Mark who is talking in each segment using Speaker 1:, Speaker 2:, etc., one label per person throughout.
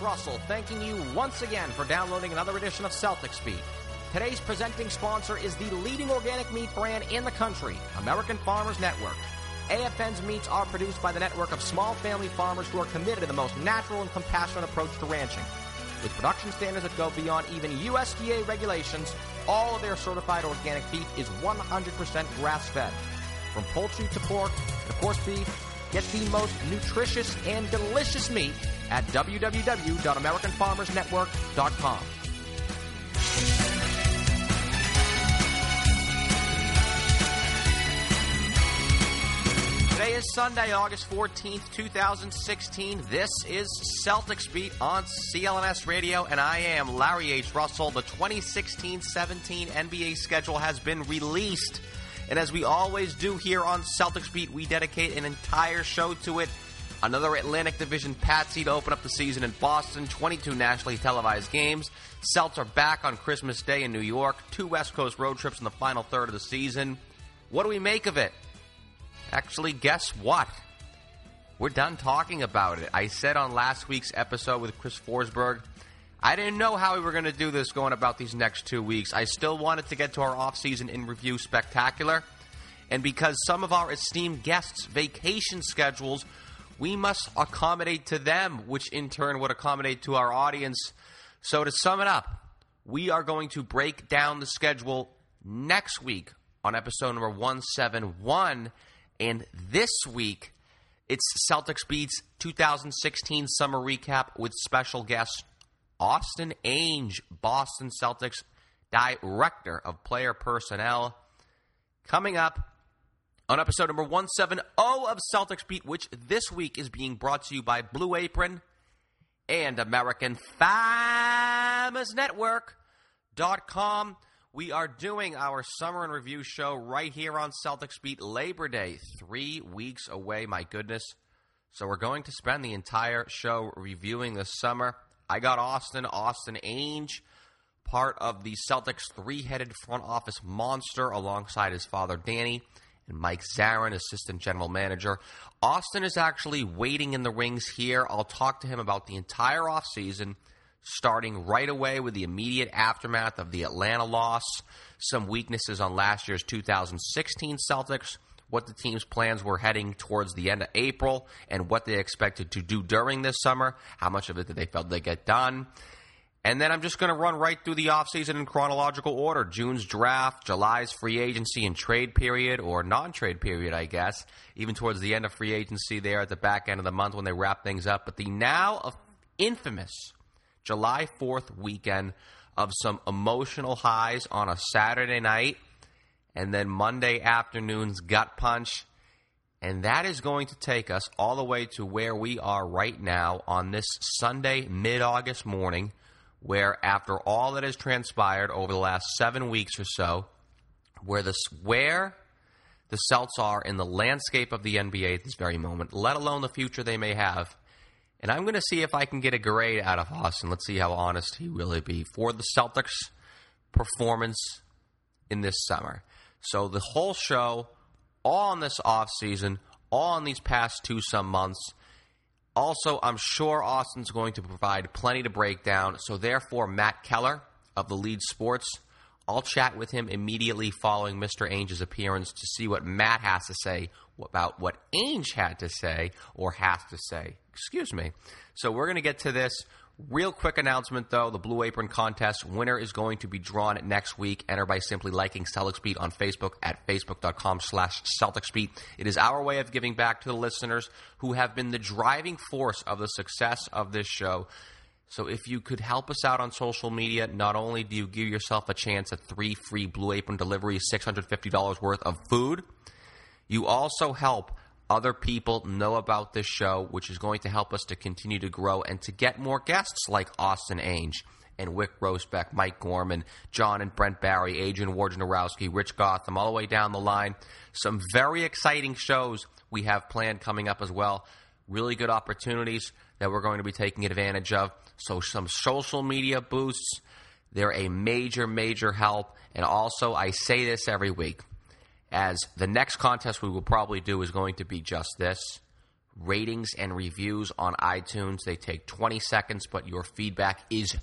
Speaker 1: Russell thanking you once again for downloading another edition of Celtics Beat. Today's presenting sponsor is the leading organic meat brand in the country, American Farmers Network. AFN's meats are produced by the network of small family farmers who are committed to the most natural and compassionate approach to ranching. With production standards that go beyond even USDA regulations, all of their certified organic beef is 100% grass fed. From poultry to pork to course beef, get the most nutritious and delicious meat at www.americanfarmersnetwork.com. Today is Sunday, August 14th, 2016. This is Celtics Beat on CLNS Radio, and I am Larry H. Russell. The 2016 17 NBA schedule has been released. And as we always do here on Celtics Beat, we dedicate an entire show to it. Another Atlantic Division patsy to open up the season in Boston, 22 nationally televised games. Celts are back on Christmas Day in New York, two West Coast road trips in the final third of the season. What do we make of it? Actually, guess what? We're done talking about it. I said on last week's episode with Chris Forsberg, I didn't know how we were going to do this going about these next two weeks. I still wanted to get to our off-season in review spectacular. And because some of our esteemed guests' vacation schedules, we must accommodate to them, which in turn would accommodate to our audience. So to sum it up, we are going to break down the schedule next week on episode number 171. And this week, it's Celtics Beats 2016 summer recap with special guest Austin Ainge, Boston Celtics Director of Player Personnel. Coming up on episode number 170 of Celtics Beat, which this week is being brought to you by Blue Apron and American Farmers Network.com. We are doing our summer and review show right here on Celtics Beat Labor Day, three weeks away, my goodness. So we're going to spend the entire show reviewing this summer. I got Austin, Austin Ainge, part of the Celtics three headed front office monster alongside his father Danny, and Mike Zarren, assistant general manager. Austin is actually waiting in the rings here. I'll talk to him about the entire offseason, starting right away with the immediate aftermath of the Atlanta loss, some weaknesses on last year's 2016 Celtics what the team's plans were heading towards the end of April and what they expected to do during this summer, how much of it did they felt they get done. And then I'm just going to run right through the offseason in chronological order. June's draft, July's free agency and trade period, or non trade period, I guess, even towards the end of free agency there at the back end of the month when they wrap things up. But the now infamous July 4th weekend of some emotional highs on a Saturday night and then Monday afternoon's gut punch. And that is going to take us all the way to where we are right now on this Sunday, mid August morning, where after all that has transpired over the last seven weeks or so, where the where the Celts are in the landscape of the NBA at this very moment, let alone the future they may have. And I'm going to see if I can get a grade out of Austin. Let's see how honest he will be for the Celtics performance in this summer. So the whole show, all in this off season, all in these past two some months. Also, I'm sure Austin's going to provide plenty to break down. So therefore, Matt Keller of the Lead Sports I'll chat with him immediately following Mr. Ainge's appearance to see what Matt has to say about what Ainge had to say or has to say. Excuse me. So we're going to get to this. Real quick announcement though, the Blue Apron contest winner is going to be drawn next week. Enter by simply liking Celtics Beat on Facebook at facebook.com slash Celtics Beat. It is our way of giving back to the listeners who have been the driving force of the success of this show. So if you could help us out on social media, not only do you give yourself a chance at three free Blue Apron deliveries, $650 worth of food, you also help other people know about this show, which is going to help us to continue to grow and to get more guests like Austin Ainge and Wyc Grousbeck, Mike Gorman, Jon and Brent Barry, Adrian Wojnarowski, Rich Gotham, all the way down the line. Some very exciting shows we have planned coming up as well. Really good opportunities that we're going to be taking advantage of. So, some social media boosts. They're a major, major help. And also, I say this every week as the next contest we will probably do is going to be just this ratings and reviews on iTunes. They take 20 seconds, but your feedback is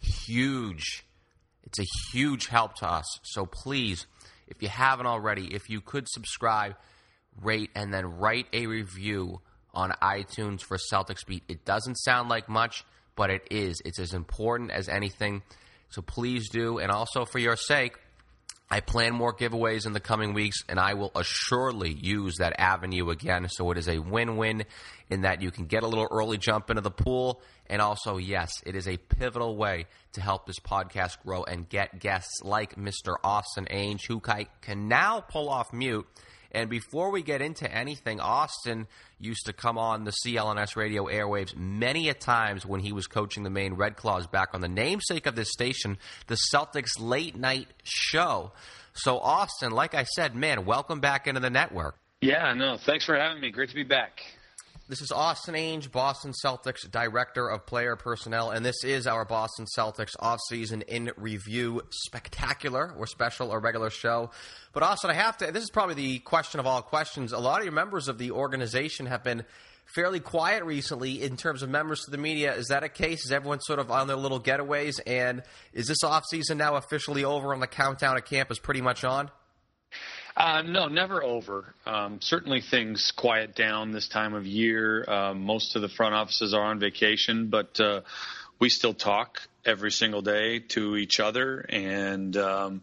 Speaker 1: huge. It's a huge help to us. So please, if you haven't already, if you could subscribe, rate, and then write a review on iTunes for Celtics Beat. It doesn't sound like much, but it is. It's as important as anything. So please do. And also for your sake, I plan more giveaways in the coming weeks, and I will assuredly use that avenue again. So it is a win win in that you can get a little early jump into the pool. And also, yes, it is a pivotal way to help this podcast grow and get guests like Mr. Austin Ainge, who can now pull off mute. And before we get into anything, Austin used to come on the CLNS radio airwaves many a times when he was coaching the Maine Red Claws back on the namesake of this station, the Celtics Late Night Show. So, Austin, like I said, man, welcome back into the network.
Speaker 2: Yeah, no, thanks for having me. Great to be back.
Speaker 1: This is Austin Ainge, Boston Celtics Director of Player Personnel, and this is our Boston Celtics offseason in review spectacular or special or regular show. But Austin, I have to, this is probably the question of all questions. A lot of your members of the organization have been fairly quiet recently in terms of members to the media. Is that a case? Is everyone sort of on their little getaways? And is this offseason now officially over and the countdown at camp is pretty much on?
Speaker 2: Uh, no, never over. Um, certainly things quiet down this time of year. Uh, most of the front offices are on vacation, but uh, we still talk every single day to each other, and um,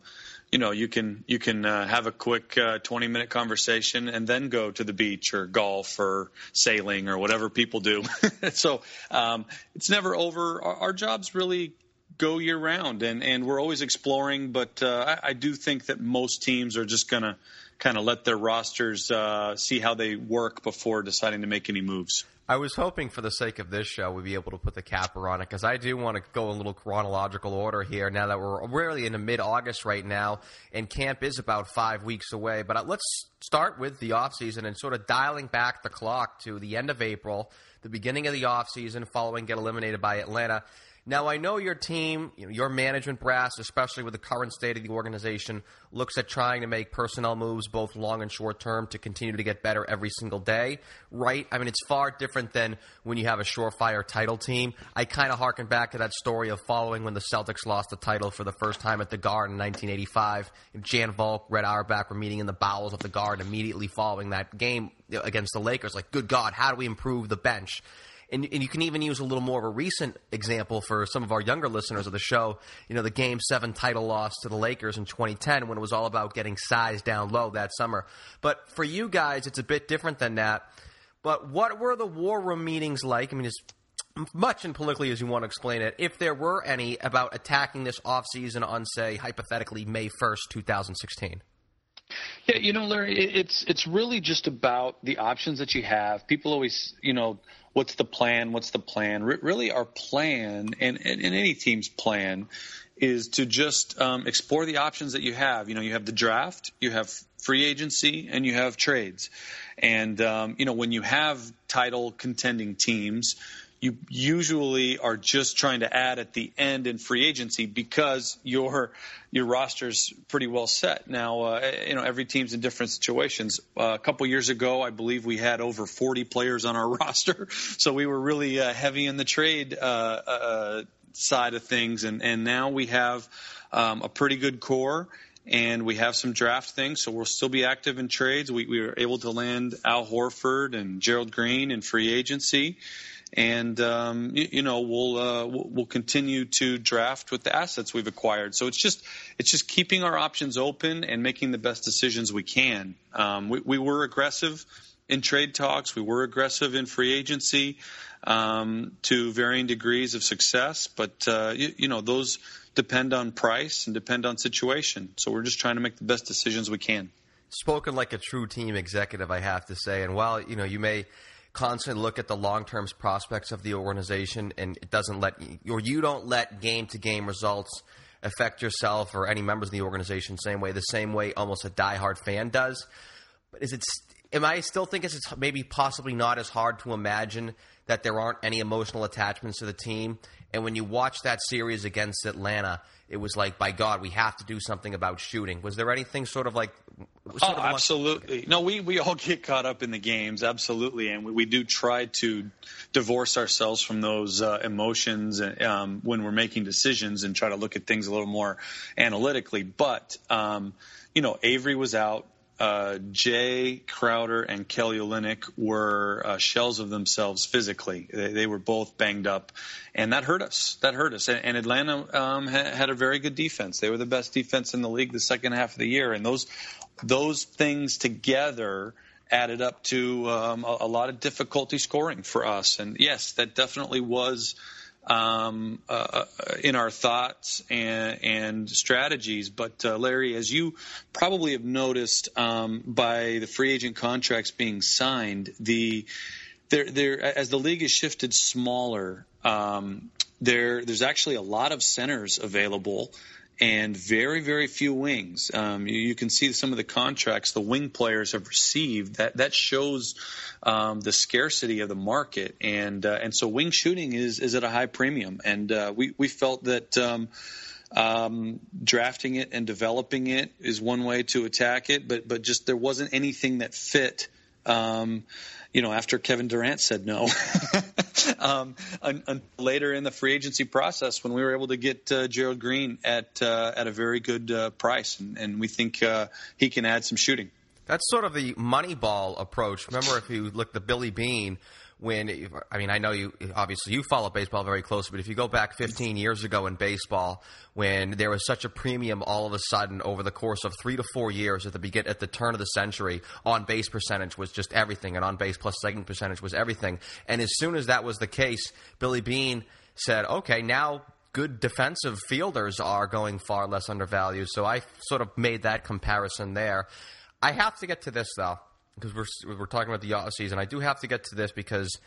Speaker 2: you know you can you can uh, have a quick uh, 20 minute conversation and then go to the beach or golf or sailing or whatever people do. so um, it's never over. Our, our job's really go year round, and and we're always exploring. But uh, I, I do think that most teams are just going to kind of let their rosters uh, see how they work before deciding to make any moves.
Speaker 1: I was hoping, for the sake of this show, we'd be able to put the capper on it because I do want to go in a little chronological order here. Now that we're really in the mid-August right now, and camp is about five weeks away. But uh, let's start with the off season and sort of dialing back the clock to the end of April, the beginning of the off season, following get eliminated by Atlanta. Now, I know your team, you know, your management brass, especially with the current state of the organization, looks at trying to make personnel moves both long and short term to continue to get better every single day, right? I mean, it's far different than when you have a surefire title team. I kind of harken back to that story of following when the Celtics lost the title for the first time at the Garden in 1985. Jan Volk, Red Auerbach were meeting in the bowels of the Garden immediately following that game against the Lakers. Like, good God, how do we improve the bench? And, and you can even use a little more of a recent example for some of our younger listeners of the show. You know, the Game Seven title loss to the Lakers in 2010, when it was all about getting size down low that summer. But for you guys, it's a bit different than that. But what were the war room meetings like? I mean, as much and politically as you want to explain it, if there were any about attacking this offseason on, say, hypothetically May 1st, 2016.
Speaker 2: Yeah, you know, Larry, it's it's really just about the options that you have. People always, you know, what's the plan? What's the plan? R- really, our plan and, and, and, any team's plan is to just um, explore the options that you have. You know, you have the draft, you have free agency, and you have trades. And um, you know, when you have title contending teams, you usually are just trying to add at the end in free agency because your your roster's pretty well set. Now, uh, you know every team's in different situations. Uh, a couple years ago, I believe we had over 40 players on our roster, so we were really uh, heavy in the trade uh, uh, side of things, and and now we have um, a pretty good core. And we have some draft things, so we'll still be active in trades. We, we were able to land Al Horford and Gerald Green in free agency and um, you, you, know we'll uh, we'll continue to draft with the assets we've acquired. So it's just it's just keeping our options open and making the best decisions we can. Um, we, we, were aggressive in trade talks. We were aggressive in free agency um, to varying degrees of success, but uh, you, you know those depend on price and depend on situation. So we're just trying to make the best decisions we can.
Speaker 1: Spoken like a true team executive, I have to say. And while you know you may constantly look at the long term prospects of the organization, and it doesn't let or you don't let game to game results affect yourself or any members of the organization same way, the same way almost a diehard fan does. But is it? Am I still think it's maybe possibly not as hard to imagine that there aren't any emotional attachments to the team? And when you watch that series against Atlanta, it was like, by God, we have to do something about shooting. Was there anything sort of like?
Speaker 2: Sort oh, of absolutely. No, we, we all get caught up in the games, absolutely, and we, we do try to divorce ourselves from those uh, emotions um, when we're making decisions and try to look at things a little more analytically. But um, you know, Avery was out uh, Jae Crowder and Kelly Olynyk were uh, shells of themselves physically. They, they, were both banged up, and that hurt us. That hurt us. And, and Atlanta um, ha- had a very good defense. They were the best defense in the league the second half of the year, and those those things together added up to um, a, a lot of difficulty scoring for us. And yes, that definitely was um, uh, uh, in our thoughts and, and strategies. But uh, Larry, as you probably have noticed um, by the free agent contracts being signed, the there, there, as the league has shifted smaller, um, there, there's actually a lot of centers available and very, very few wings. Um, you, you, can see some of the contracts the wing players have received. That that shows um, the scarcity of the market, and uh, and so wing shooting is is at a high premium. And uh, we we felt that. Um, um, drafting it and developing it is one way to attack it, but but just there wasn't anything that fit um, you know, after Kevin Durant said no. um, un, un, later in the free agency process, when we were able to get uh, Gerald Green at uh, at a very good uh, price, and, and, we think uh, he can add some shooting.
Speaker 1: That's sort of the Moneyball approach. Remember, if you look the Billy Beane when I mean I know you obviously you follow baseball very closely, but if you go back 15 years ago in baseball, when there was such a premium all of a sudden over the course of three to four years at the begin at the turn of the century, on base percentage was just everything, and on base plus slugging percentage was everything. And as soon as that was the case, Billy Beane said, "Okay, now." Good defensive fielders are going far less undervalued, so I sort of made that comparison there. I have to get to this though because we're we're talking about the yacht season. I do have to get to this because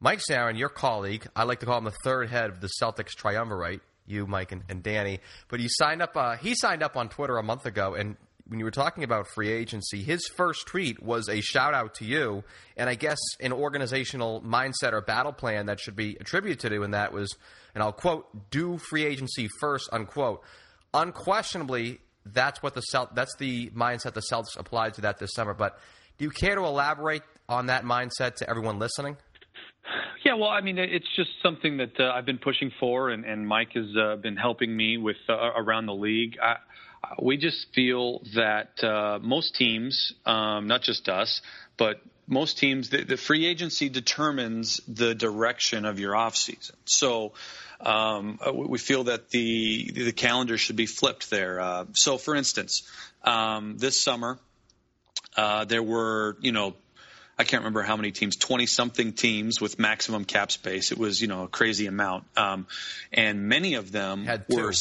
Speaker 1: Mike Zarren, your colleague, I like to call him the third head of the Celtics triumvirate. You, Mike, and, and Danny. But he signed up. Uh, he signed up on Twitter a month ago, and when you were talking about free agency, his first tweet was a shout out to you, and I guess an organizational mindset or battle plan that should be attributed to you, and that was, and I'll quote, "Do free agency first," unquote. Unquestionably, that's what the Celt- that's the mindset the Celtics applied to that this summer. But do you care to elaborate on that mindset to everyone listening?
Speaker 2: Yeah, well, I mean, it's just something that uh, I've been pushing for, and, and Mike has uh, been helping me with uh, around the league. I, we just feel that uh, most teams, um, not just us, but most teams, the, the, free agency determines the direction of your offseason. So um, uh, we feel that the the calendar should be flipped there. Uh, so, for instance, um, this summer uh, there were, you know, I can't remember how many teams, 20 something teams with maximum cap space. It was, you know, a crazy amount. Um, and many of them had were.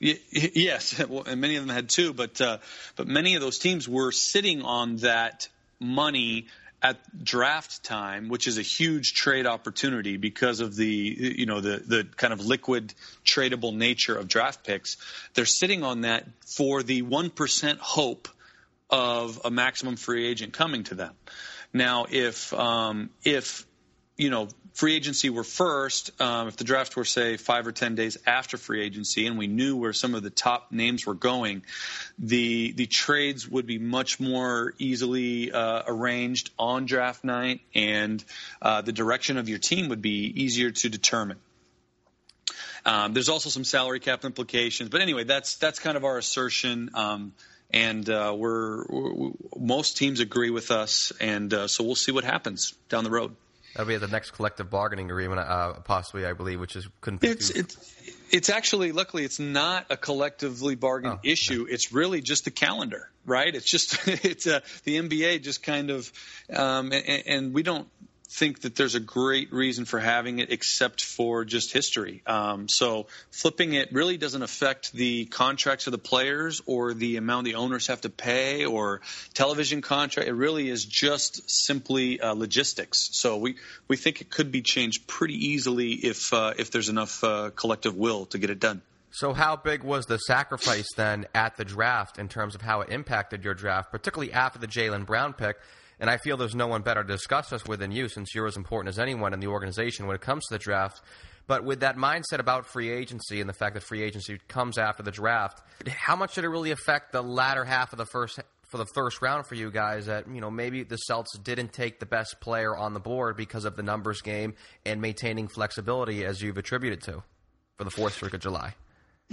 Speaker 2: Yes, and many of them had two, but uh, but many of those teams were sitting on that money at draft time, which is a huge trade opportunity because of the you know the the kind of liquid tradable nature of draft picks. They're sitting on that for the one percent hope of a maximum free agent coming to them. Now, if um, if you know free agency were first, um, if the draft were say five or ten days after free agency, and we knew where some of the top names were going, the the trades would be much more easily uh, arranged on draft night, and uh, the direction of your team would be easier to determine. Um, there's also some salary cap implications, but anyway, that's that's kind of our assertion. Um, and uh, we're, we're, most teams agree with us, and uh, so we'll see what happens down the road.
Speaker 1: That'll be at the next collective bargaining agreement, uh, possibly, I believe, which is couldn't be.
Speaker 2: It's, it's, it's actually luckily it's not a collectively bargained oh, issue. It's really just the calendar, right? It's just it's uh, the NBA just kind of, um, and, and, we don't think that there's a great reason for having it except for just history. Um, so flipping it really doesn't affect the contracts of the players or the amount the owners have to pay or television contract. It really is just simply uh, logistics. So we, we think it could be changed pretty easily if uh, if there's enough uh, collective will to get it done.
Speaker 1: So, how big was the sacrifice then at the draft in terms of how it impacted your draft, particularly after the Jaylen Brown pick? And I feel there's no one better to discuss this with than you, since you're as important as anyone in the organization when it comes to the draft. But with that mindset about free agency and the fact that free agency comes after the draft, how much did it really affect the latter half of the first for the first round for you guys? That you know maybe the Celts didn't take the best player on the board because of the numbers game and maintaining flexibility, as you've attributed to, for the fourth week of July.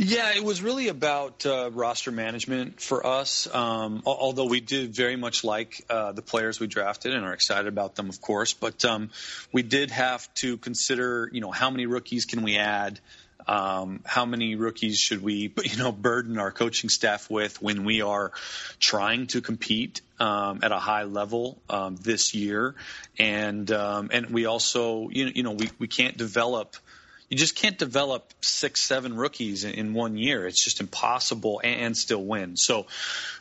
Speaker 2: Yeah, it was really about uh, roster management for us. Um, although we did very much like uh, the players we drafted and are excited about them, of course. But um, we did have to consider, you know, how many rookies can we add? Um, how many rookies should we, you know, burden our coaching staff with when we are trying to compete um, at a high level um, this year? And um, and we also, you know, you know, we we can't develop you just can't develop six, seven rookies in, in one year. It's just impossible and, and still win. So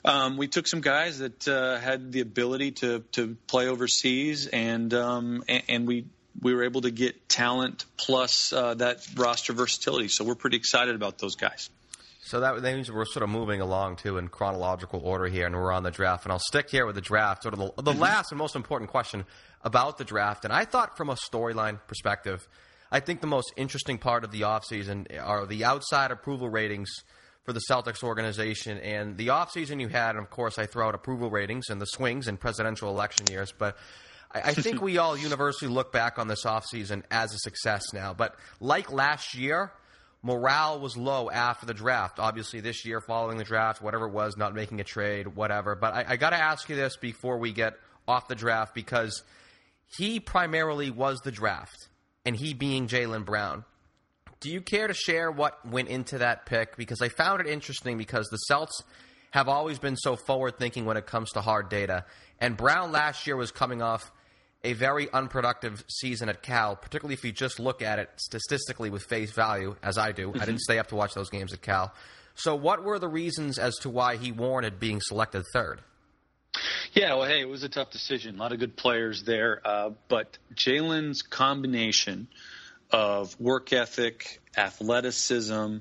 Speaker 2: um, we took some guys that uh, had the ability to to play overseas, and um, and, and we we were able to get talent plus uh, that roster versatility. So we're pretty excited about those guys.
Speaker 1: So that means we're sort of moving along too in chronological order here, and we're on the draft. And I'll stick here with the draft, sort of the, the mm-hmm. last and most important question about the draft. And I thought, from a storyline perspective, I think the most interesting part of the offseason are the outside approval ratings for the Celtics organization. And the offseason you had, and of course, I throw out approval ratings and the swings in presidential election years, but I, I think we all universally look back on this offseason as a success now. But like last year, morale was low after the draft. Obviously, this year, following the draft, whatever it was, not making a trade, whatever. But I, I got to ask you this before we get off the draft because he primarily was the draft and he being Jaylen Brown. Do you care to share what went into that pick? Because I found it interesting because the Celts have always been so forward thinking when it comes to hard data. And Brown last year was coming off a very unproductive season at Cal, particularly if you just look at it statistically with face value, as I do. Mm-hmm. I didn't stay up to watch those games at Cal. So, what were the reasons as to why he warranted being selected third?
Speaker 2: Yeah, well, hey, it was a tough decision. A lot of good players there, uh, but Jaylen's combination of work ethic, athleticism,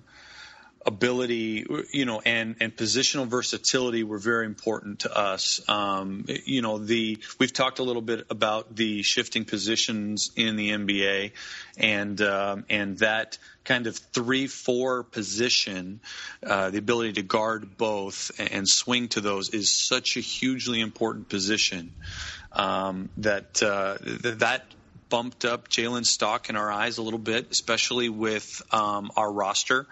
Speaker 2: ability, you know, and and positional versatility were very important to us. Um, you know, the we've talked a little bit about the shifting positions in the NBA, and um, and that kind of three-four position, uh, the ability to guard both and swing to those is such a hugely important position um, that uh, that bumped up Jaylen's stock in our eyes a little bit, especially with um, our roster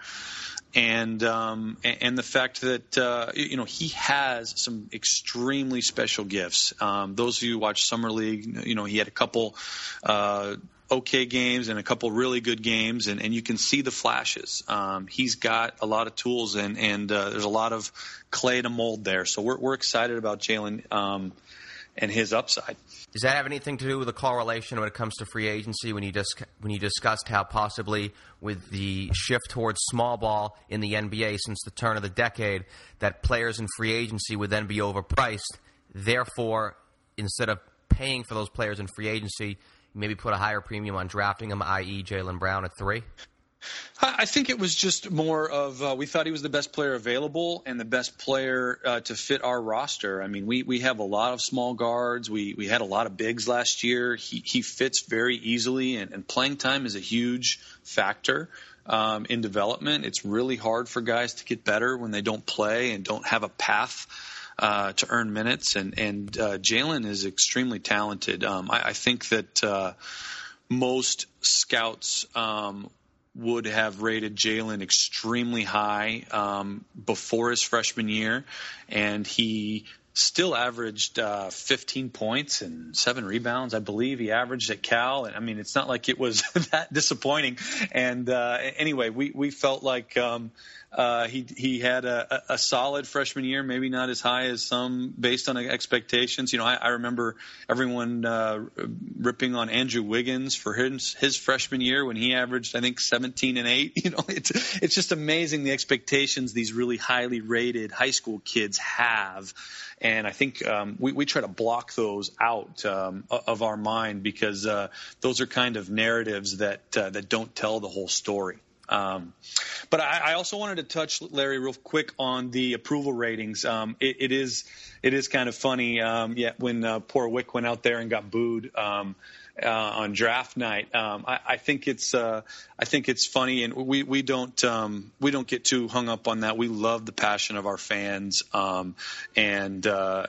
Speaker 2: and um, and the fact that uh, you know he has some extremely special gifts. Um, those of you who watch summer league, you know he had a couple uh, okay games and a couple really good games, and, and you can see the flashes. Um, he's got a lot of tools, and and uh, there's a lot of clay to mold there. So we're we're excited about Jaylen um, and his upside.
Speaker 1: Does that have anything to do with the correlation when it comes to free agency? When you just when you discussed how possibly with the shift towards small ball in the NBA since the turn of the decade, that players in free agency would then be overpriced. Therefore, instead of paying for those players in free agency, maybe put a higher premium on drafting them, i.e., Jaylen Brown at three.
Speaker 2: I think it was just more of uh, we thought he was the best player available and the best player uh, to fit our roster. I mean, we we have a lot of small guards. We we had a lot of bigs last year. He he fits very easily, and, and playing time is a huge factor. Um, in development, it's really hard for guys to get better when they don't play and don't have a path uh, to earn minutes. And and uh, Jaylen is extremely talented. Um, I, I, think that uh, most scouts um, would have rated Jaylen extremely high um, before his freshman year, and he still averaged uh, 15 points and seven rebounds, I believe he averaged at Cal. And I mean, it's not like it was that disappointing. And uh, anyway, we we felt like. Um, uh, he he had a, a solid freshman year, maybe not as high as some based on expectations. You know, I, I remember everyone uh, ripping on Andrew Wiggins for his his freshman year when he averaged, I think, 17 and eight. You know, it's it's just amazing the expectations these really highly rated high school kids have, and I think um, we we try to block those out um, of our mind because uh, those are kind of narratives that uh, that don't tell the whole story. Um, but I, I, also wanted to touch Larry real quick on the approval ratings. Um, it, it is it is kind of funny. Um, yeah, when uh, poor Wyc went out there and got booed. Um, uh, on draft night, um, I, I, think it's uh, I think it's funny, and we we don't um, we don't get too hung up on that. We love the passion of our fans, and uh,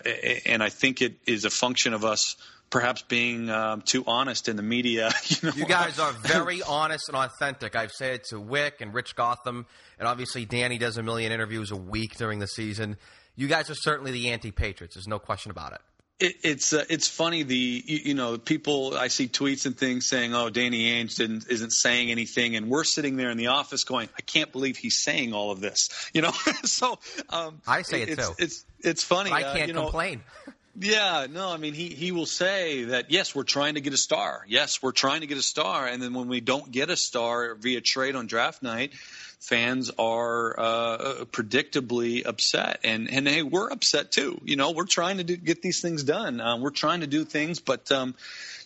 Speaker 2: and I think it is a function of us perhaps being um, too honest in the media.
Speaker 1: You, know? you guys are very honest and authentic. I've said it to Wyc and Rich Gotham, and obviously Danny does a million interviews a week during the season. You guys are certainly the anti-Patriots. There's no question about it.
Speaker 2: It, it's uh, it's funny the you, you, know people I see tweets and things saying oh Danny Ainge didn't isn't saying anything and we're sitting there in the office going I can't believe he's saying all of this you know so um,
Speaker 1: I say it
Speaker 2: it's,
Speaker 1: too
Speaker 2: it's it's funny
Speaker 1: I can't
Speaker 2: uh, you know,
Speaker 1: complain
Speaker 2: Yeah, no, I mean he he will say that yes, we're trying to get a star. Yes, we're trying to get a star, and then when we don't get a star via trade on draft night, fans are uh, predictably upset, and and hey, we're upset too. You know, we're trying to do, get these things done. Uh, we're trying to do things, but. Um,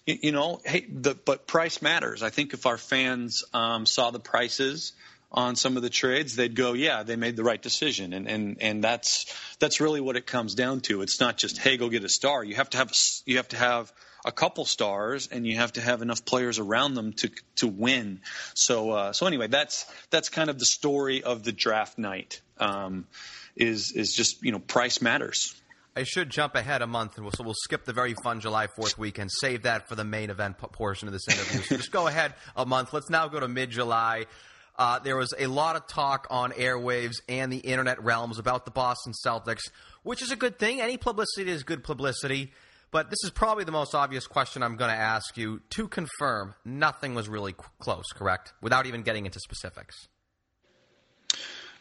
Speaker 2: you, know, hey, the, but price matters. I think if our fans um, saw the prices on some of the trades, they'd go, yeah, they made the right decision, and and and that's that's really what it comes down to. It's not just hey, go get a star. You have to have a, you have to have a couple stars, and you have to have enough players around them to to win. So uh, so anyway, that's that's kind of the story of the draft night. Um, is is just you know price matters.
Speaker 1: I should jump ahead a month, and so we'll skip the very fun July 4th weekend. Save that for the main event portion of this interview. So just go ahead a month. Let's now go to mid July. Uh, there was a lot of talk on airwaves and the internet realms about the Boston Celtics, which is a good thing. Any publicity is good publicity. But this is probably the most obvious question I'm going to ask you. To confirm, nothing was really close, correct? Without even getting into specifics.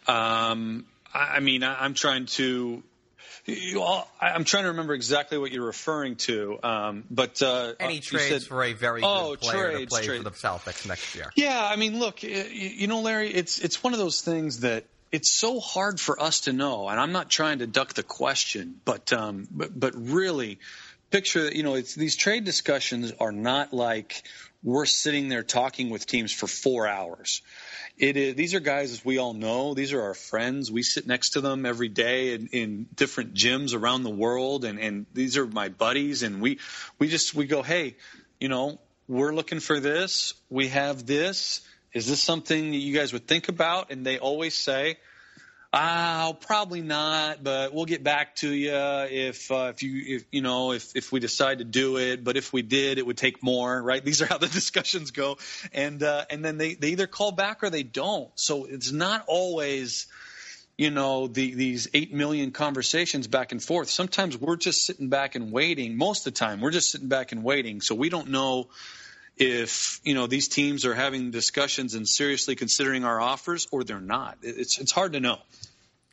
Speaker 2: Um, I mean, I'm trying to all, I'm trying to remember exactly what you're referring to, um, but uh,
Speaker 1: any trades said, for a very oh, good player trades, to play trade. for the Celtics next year.
Speaker 2: Yeah, I mean, look, you know, Larry, it's it's one of those things that it's so hard for us to know, and I'm not trying to duck the question, but um, but, but really, picture that you know, it's these trade discussions are not like we're sitting there talking with teams for four hours. It is these are guys as we all know these are our friends. We sit next to them every day in, in different gyms around the world and, and these are my buddies and we we just we go hey you know we're looking for this. We have this. Is this something that you guys would think about? And they always say Oh, probably not, but we'll get back to you if uh, if you if you know if if we decide to do it. But if we did, it would take more, right? These are how the discussions go, and uh, and then they they either call back or they don't. So it's not always you know the, these eight million conversations back and forth. Sometimes we're just sitting back and waiting. Most of the time, we're just sitting back and waiting. So we don't know if you know these teams are having discussions and seriously considering our offers or they're not. It's it's hard to know.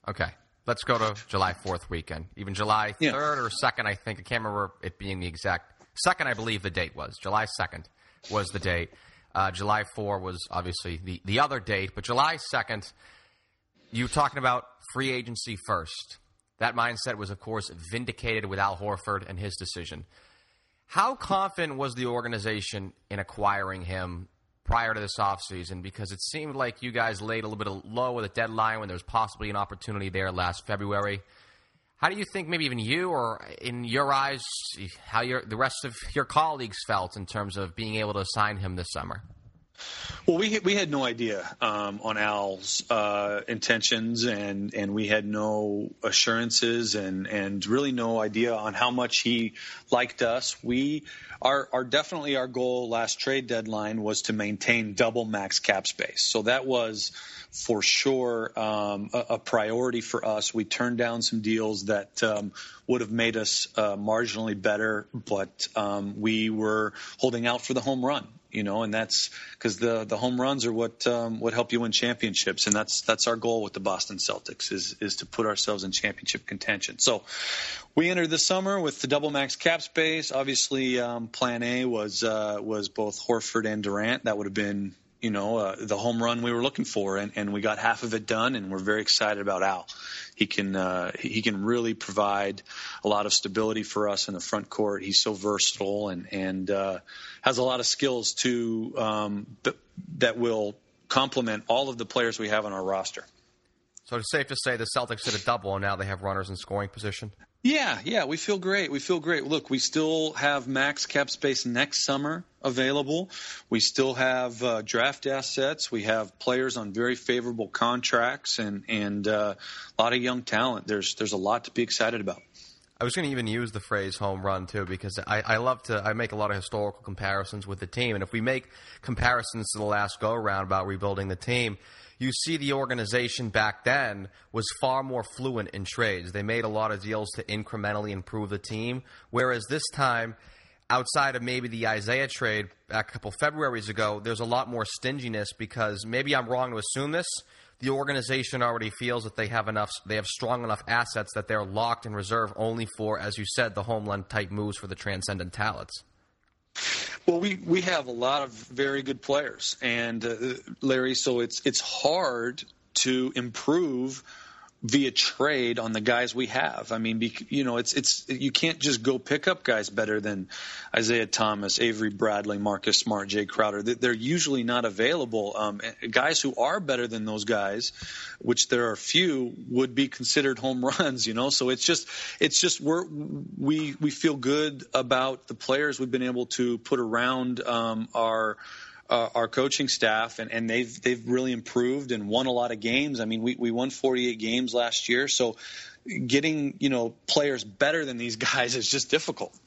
Speaker 1: Okay. Let's go to July 4th weekend. Even July 3rd yeah. or 2nd, I think. I can't remember it being the exact. Second, I believe the date was. July 2nd was the date. Uh, July 4 was obviously the, the other date. But July 2nd, you were talking about free agency first. That mindset was, of course, vindicated with Al Horford and his decision. How confident was the organization in acquiring him prior to this offseason because it seemed like you guys laid a little bit low with a deadline when there was possibly an opportunity there last February. How do you think maybe even you or in your eyes how your the rest of your colleagues felt in terms of being able to sign him this summer?
Speaker 2: Well, we we had no idea um, on Al's uh, intentions, and and we had no assurances, and and really no idea on how much he liked us. We our our definitely our goal last trade deadline was to maintain double max cap space. So that was for sure um, a, a, priority for us. We turned down some deals that um, would have made us uh, marginally better, but um, we were holding out for the home run you know, and that's because the the home runs are what um, what help you win championships, and that's that's our goal with the Boston Celtics is is to put ourselves in championship contention. So we entered the summer with the double max cap space. Obviously, um, Plan A was uh, was both Horford and Durant. That would have been you know uh, the home run we were looking for, and, and we got half of it done, and we're very excited about Al. He can uh, he can really provide a lot of stability for us in the front court. He's so versatile and and uh, has a lot of skills to um, th- that will complement all of the players we have on our roster.
Speaker 1: So it's safe to say the Celtics did a double, and now they have runners in scoring position.
Speaker 2: Yeah, yeah, we feel great. We feel great. Look, we still have max cap space next summer available. We still have uh, draft assets. We have players on very favorable contracts and and uh, a lot of young talent. There's there's a lot to be excited about.
Speaker 1: I was going to even use the phrase home run too because I, I love to I make a lot of historical comparisons with the team and if we make comparisons to the last go around about rebuilding the team you see the organization back then was far more fluent in trades. They made a lot of deals to incrementally improve the team, whereas this time, outside of maybe the Isaiah trade back a couple Februarys ago, there's a lot more stinginess because maybe I'm wrong to assume this. The organization already feels that they have enough, they have strong enough assets that they're locked in reserve only for, as you said, the homeland type moves for the transcendent talents.
Speaker 2: Well, we, we have a lot of very good players, and uh, Larry, so it's it's hard to improve via trade on the guys we have. I mean, you know, it's it's you can't just go pick up guys better than Isaiah Thomas, Avery Bradley, Marcus Smart, Jae Crowder. They're usually not available. Um, guys who are better than those guys, which there are few, would be considered home runs. You know, so it's just it's just we're we we feel good about the players we've been able to put around um, our uh, our coaching staff, and, and they've they've really improved and won a lot of games. I mean, we we won 48 games last year, so getting you know players better than these guys is just difficult.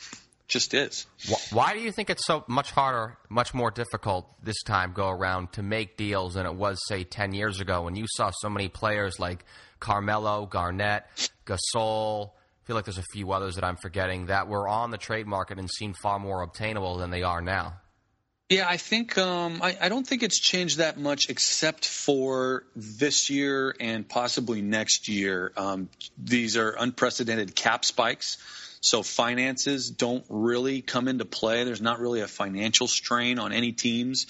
Speaker 2: Just is.
Speaker 1: Why do you think it's so much harder, much more difficult this time go around to make deals than it was, say, 10 years ago when you saw so many players like Carmelo, Garnett, Gasol, I feel like there's a few others that I'm forgetting that were on the trade market and seemed far more obtainable than they are now.
Speaker 2: Yeah, I think um, I, I, don't think it's changed that much, except for this year and possibly next year. Um, these are unprecedented cap spikes, so finances don't really come into play. There's not really a financial strain on any teams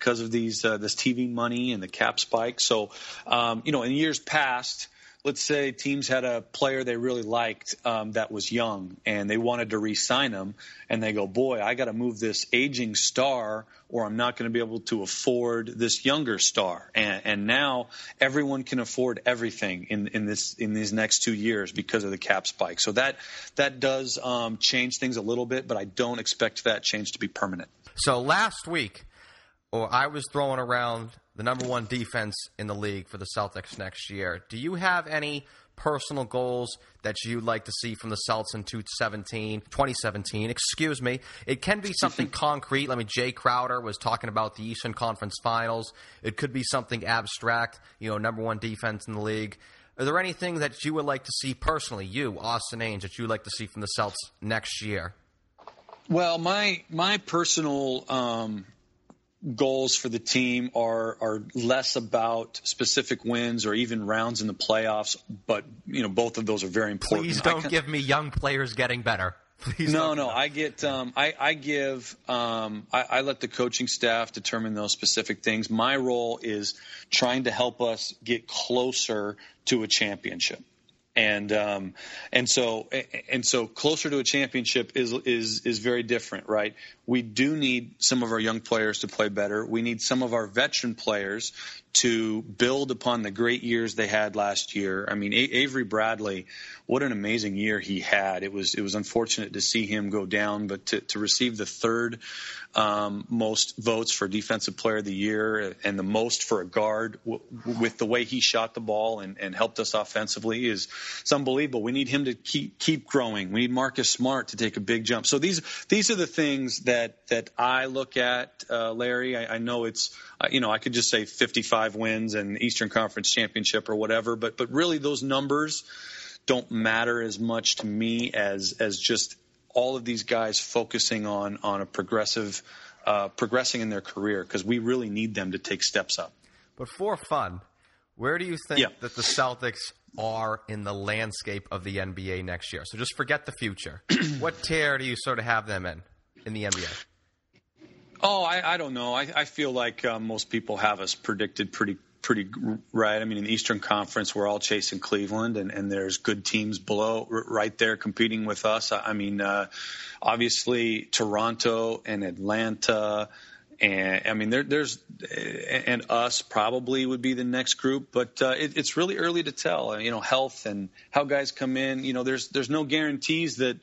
Speaker 2: because of these uh, this TV money and the cap spike. So, um, you know, in years past let's say teams had a player they really liked um, that was young and they wanted to re-sign him and they go boy i got to move this aging star or i'm not going to be able to afford this younger star. And, and now everyone can afford everything in, in this in these next two years because of the cap spike. So that that does um, change things a little bit but i don't expect that change to be permanent.
Speaker 1: So last week or I was throwing around the number one defense in the league for the Celtics next year. Do you have any personal goals that you'd like to see from the Celtics in 2017, 2017? Excuse me. It can be something concrete. I mean, Jae Crowder was talking about the Eastern Conference Finals. It could be something abstract, you know, number one defense in the league. Are there anything that you would like to see personally, you, Austin Ainge, that you would like to see from the Celtics next year?
Speaker 2: Well, my my personal um, goals for the team are are less about specific wins or even rounds in the playoffs, but you know both of those are very important.
Speaker 1: Please don't give me young players getting better. Please
Speaker 2: no, no. I get, um, I, I give, um, I, I let the coaching staff determine those specific things. My role is trying to help us get closer to a championship and um, and so and so closer to a championship is is is very different, right? We do need some of our young players to play better. We need some of our veteran players to build upon the great years they had last year. I mean, Avery Bradley, what an amazing year he had. It was it was unfortunate to see him go down, but to, to receive the third um, most votes for Defensive Player of the Year and the most for a guard w- with the way he shot the ball and, and helped us offensively is it's unbelievable. We need him to keep keep growing. We need Marcus Smart to take a big jump. So these these are the things that that I look at, uh, Larry. I, I know it's uh, you know I could just say 55 wins and Eastern Conference championship or whatever, but but really those numbers don't matter as much to me as as just all of these guys focusing on on a progressive uh, progressing in their career because we really need them to take steps up.
Speaker 1: But for fun, where do you think
Speaker 2: Yeah.
Speaker 1: that the Celtics are in the landscape of the NBA next year? So just forget the future. what tier do you sort of have them in in the NBA?
Speaker 2: Oh, I, I don't know. I, I feel like uh, most people have us predicted pretty pretty right. I mean, in the Eastern Conference, we're all chasing Cleveland, and, and there's good teams below right there competing with us. I, I mean, uh, obviously Toronto and Atlanta. And I mean, there, there's and us probably would be the next group, but uh, it, it's really early to tell. You know, health and how guys come in. You know, there's there's no guarantees that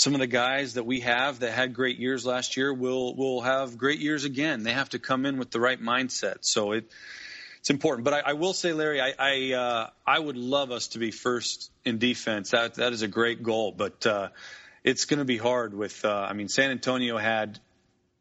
Speaker 2: some of the guys that we have that had great years last year will will have great years again. They have to come in with the right mindset. So it it's important. But I, I will say, Larry, I I, uh, I would love us to be first in defense. That that is a great goal, but uh, it's going to be hard. With uh, I mean, San Antonio had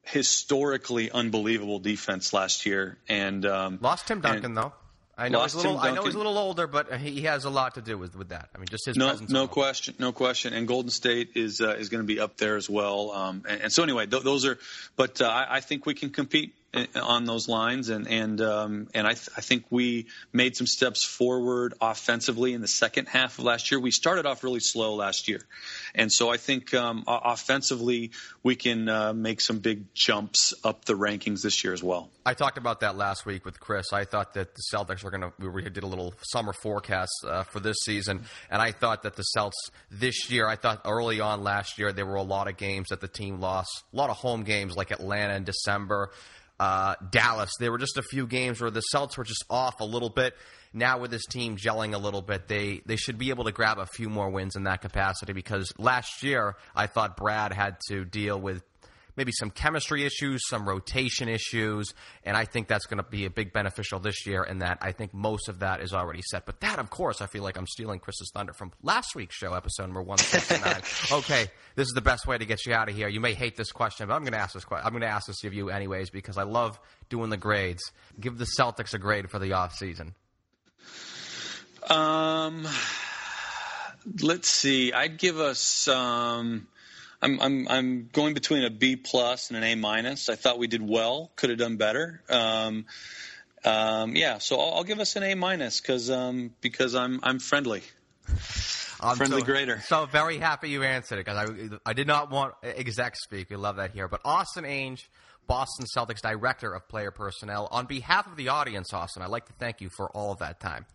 Speaker 2: historically unbelievable defense last year, and um,
Speaker 1: Lost Tim Duncan
Speaker 2: and-
Speaker 1: though. I know
Speaker 2: Lost
Speaker 1: he's a little. I know he's a little older, but he has a lot to do with with that. I mean, just his
Speaker 2: no,
Speaker 1: presence.
Speaker 2: no
Speaker 1: alone.
Speaker 2: question, no question. And Golden State is uh, is going to be up there as well. Um, and, and so anyway, th- those are. But uh, I, I think we can compete on those lines, and and um, and I, th- I think we made some steps forward offensively in the second half of last year. We started off really slow last year, and so I think um, offensively we can uh, make some big jumps up the rankings this year as well.
Speaker 1: I talked about that last week with Chris. I thought that the Celtics were going to. We did a little summer forecast uh, for this season, and I thought that the Celts this year. I thought early on last year there were a lot of games that the team lost, a lot of home games like Atlanta in December, uh, Dallas. There were just a few games where the Celts were just off a little bit. Now with this team gelling a little bit, they they should be able to grab a few more wins in that capacity because last year I thought Brad had to deal with maybe some chemistry issues, some rotation issues, and I think that's going to be a big beneficial this year. In that, I think most of that is already set. But that, of course, I feel like I'm stealing Chris's thunder from last week's show, episode number one sixty nine. okay, this is the best way to get you out of here. You may hate this question, but I'm going to ask this question. I'm going to ask this of you anyways because I love doing the grades. Give the Celtics a grade for the off season.
Speaker 2: Um, let's see. I'd give us. Um, I'm I'm I'm going between a B plus and an A minus. I thought we did well. Could have done better. Um, um, yeah. So I'll, I'll give us an A minus because um, because I'm I'm friendly.
Speaker 1: I'm
Speaker 2: Friendly
Speaker 1: so,
Speaker 2: grader.
Speaker 1: So very happy you answered it because I, I did not want exec speak. We love that here. But Austin Ainge, Boston Celtics Director of Player Personnel, on behalf of the audience, Austin, I'd like to thank you for all of that time.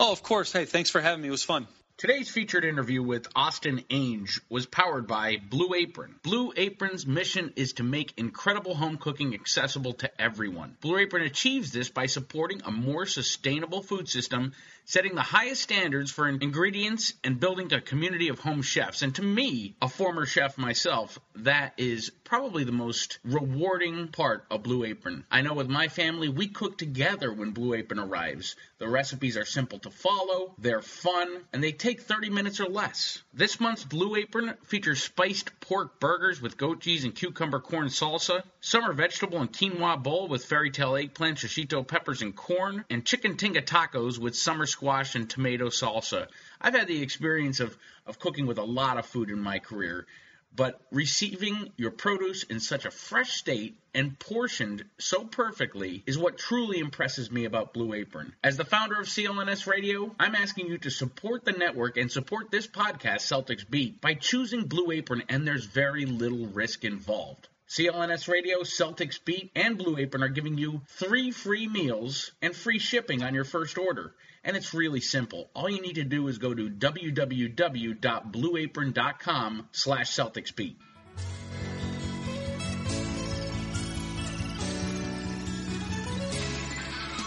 Speaker 2: Oh, of course. Hey, thanks for having me. It was fun.
Speaker 3: Today's featured interview with Austin Ainge was powered by Blue Apron. Blue Apron's mission is to make incredible home cooking accessible to everyone. Blue Apron achieves this by supporting a more sustainable food system, setting the highest standards for ingredients, and building a community of home chefs. And to me, a former chef myself, that is probably the most rewarding part of Blue Apron. I know with my family, we cook together when Blue Apron arrives. The recipes are simple to follow, they're fun, and they take 30 minutes or less. This month's Blue Apron features spiced pork burgers with goat cheese and cucumber corn salsa, summer vegetable and quinoa bowl with fairy tale eggplant, shishito peppers and corn, and chicken tinga tacos with summer squash and tomato salsa. I've had the experience of, of cooking with a lot of food in my career but receiving your produce in such a fresh state and portioned so perfectly is what truly impresses me about Blue Apron. As the founder of CLNS Radio, I'm asking you to support the network and support this podcast, Celtics Beat, by choosing Blue Apron, and there's very little risk involved. CLNS Radio, Celtics Beat, and Blue Apron are giving you three free meals and free shipping on your first order and it's really simple. All you need to do is go to www.blueapron.com slash CelticsBeat.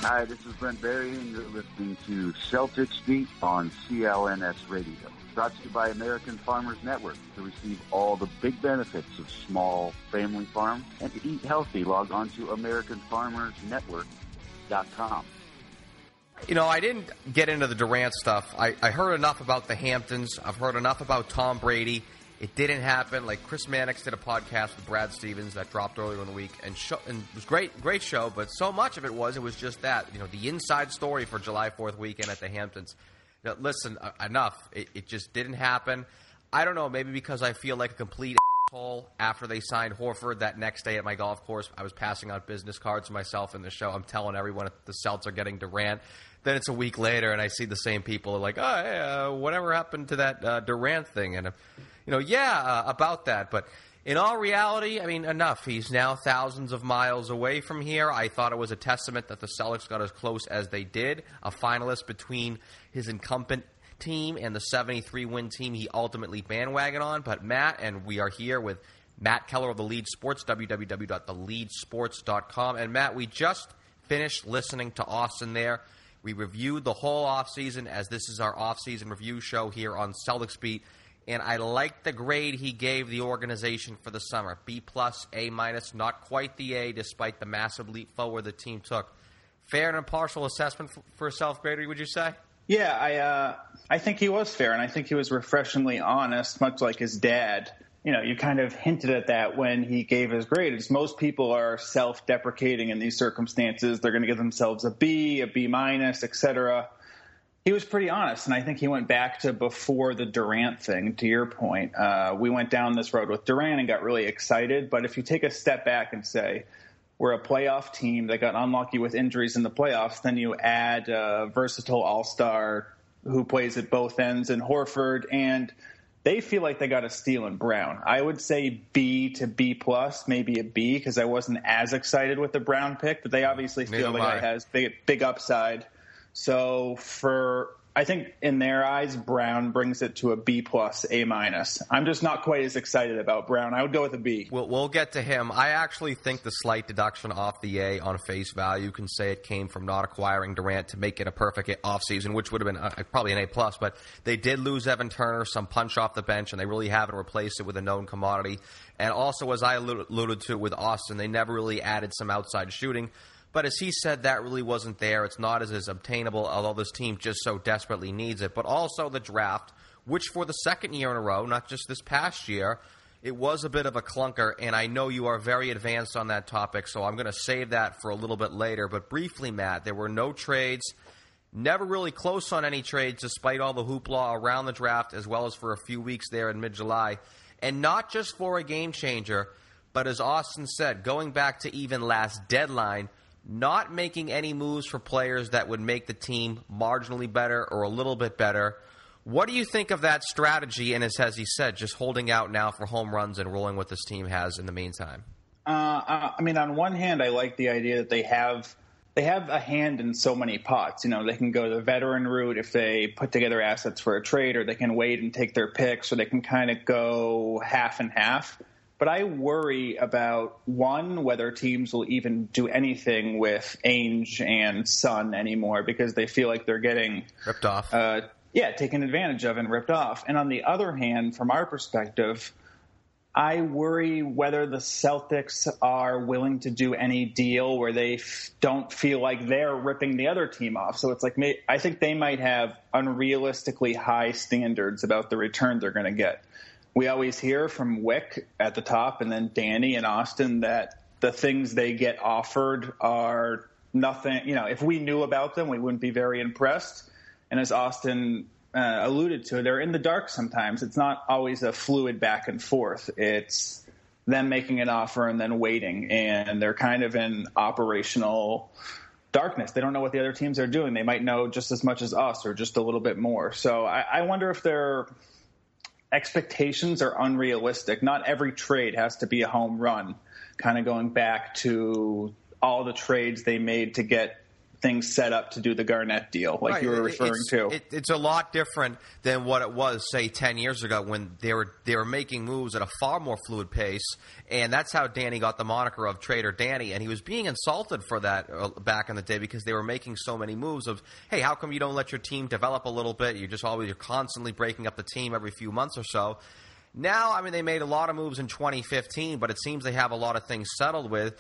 Speaker 4: Hi, this is Brent Berry, and you're listening to Celtics Beat on CLNS Radio. Brought to you by American Farmers Network. To receive all the big benefits of small family farms and to eat healthy, log on to AmericanFarmersNetwork.com.
Speaker 1: You know, I didn't get into the Durant stuff. I, I heard enough about the Hamptons. I've heard enough about Tom Brady. It didn't happen. Like Chris Mannix did a podcast with Brad Stevens that dropped earlier in the week, and, and it was great, great show. But so much of it was it was just that you know the inside story for July Fourth weekend at the Hamptons. Now, listen, uh, enough. It, it just didn't happen. I don't know. Maybe because I feel like a complete asshole after they signed Horford that next day at my golf course. I was passing out business cards myself in the show. I'm telling everyone the Celts are getting Durant. Then it's a week later, and I see the same people are like, "Oh, hey, uh, whatever happened to that uh, Durant thing?" And uh, you know, yeah, uh, about that. But in all reality, I mean, enough. He's now thousands of miles away from here. I thought it was a testament that the Celtics got as close as they did, a finalist between his incumbent team and the 73 win team he ultimately bandwagon on. But Matt, and we are here with Matt Keller of the Lead Sports, www.theleadsports.com. And Matt, we just finished listening to Austin there. We reviewed the whole offseason as this is our offseason review show here on Celtics Beat. And I like the grade he gave the organization for the summer. B plus, A minus, not quite the A despite the massive leap forward the team took. Fair and impartial assessment for a self grader, would you say?
Speaker 5: Yeah, I uh, I think he was fair, and I think he was refreshingly honest, much like his dad. You know, you kind of hinted at that when he gave his grades. Most people are self-deprecating in these circumstances. They're going to give themselves a B, a B minus, etc. He was pretty honest, and I think he went back to before the Durant thing. To your point, uh, we went down this road with Durant and got really excited. But if you take a step back and say, we're a playoff team that got unlucky with injuries in the playoffs. Then you add a versatile all star who plays at both ends in Horford, and they feel like they got a steal in Brown. I would say B to B plus, maybe a B, because I wasn't as excited with the Brown pick, but they obviously feel like it has big big upside. So for I think in their eyes, Brown brings it to a B plus, A minus. I'm just not quite as excited about Brown. I would go with a B.
Speaker 1: We'll, we'll get to him. I actually think the slight deduction off the A on face value can say it came from not acquiring Durant to make it a perfect offseason, which would have been uh, probably an A plus. But they did lose Evan Turner, some punch off the bench, and they really haven't replaced it with a known commodity. And also, as I alluded to with Austin, they never really added some outside shooting. But as he said, that really wasn't there. It's not as, as obtainable, although this team just so desperately needs it. But also the draft, which for the second year in a row, not just this past year, it was a bit of a clunker. And I know you are very advanced on that topic, so I'm going to save that for a little bit later. But briefly, Matt, there were no trades. Never really close on any trades, despite all the hoopla around the draft, as well as for a few weeks there in mid July. And not just for a game changer, but as Austin said, going back to even last deadline, not making any moves for players that would make the team marginally better or a little bit better. What do you think of that strategy? And as, as he said, just holding out now for home runs and rolling what this team has in the meantime.
Speaker 5: Uh, I mean, on one hand, I like the idea that they have they have a hand in so many pots. You know, they can go the veteran route if they put together assets for a trade, or they can wait and take their picks, or they can kind of go half and half. But I worry about one whether teams will even do anything with Ainge and Son anymore because they feel like they're getting
Speaker 1: ripped off.
Speaker 5: Uh, yeah, taken advantage of and ripped off. And on the other hand, from our perspective, I worry whether the Celtics are willing to do any deal where they f- don't feel like they're ripping the other team off. So it's like I think they might have unrealistically high standards about the return they're going to get we always hear from Wyc at the top and then Danny and Austin that the things they get offered are nothing. You know, if we knew about them, we wouldn't be very impressed. And as Austin uh, alluded to, they're in the dark sometimes. It's not always a fluid back and forth. It's them making an offer and then waiting, and they're kind of in operational darkness. They don't know what the other teams are doing. They might know just as much as us or just a little bit more. So I, I wonder if they're expectations are unrealistic. Not every trade has to be a home run. Kind of going back to all the trades they made to get things set up to do the Garnett deal, like
Speaker 1: Right,
Speaker 5: you were referring
Speaker 1: it's,
Speaker 5: to.
Speaker 1: It, it's a lot different than what it was, say, ten years ago when they were they were making moves at a far more fluid pace, and that's how Danny got the moniker of Trader Danny, and he was being insulted for that uh, back in the day because they were making so many moves of, hey, how come you don't let your team develop a little bit? You're just always you're constantly breaking up the team every few months or so. Now, I mean, they made a lot of moves in 2015, but it seems they have a lot of things settled with.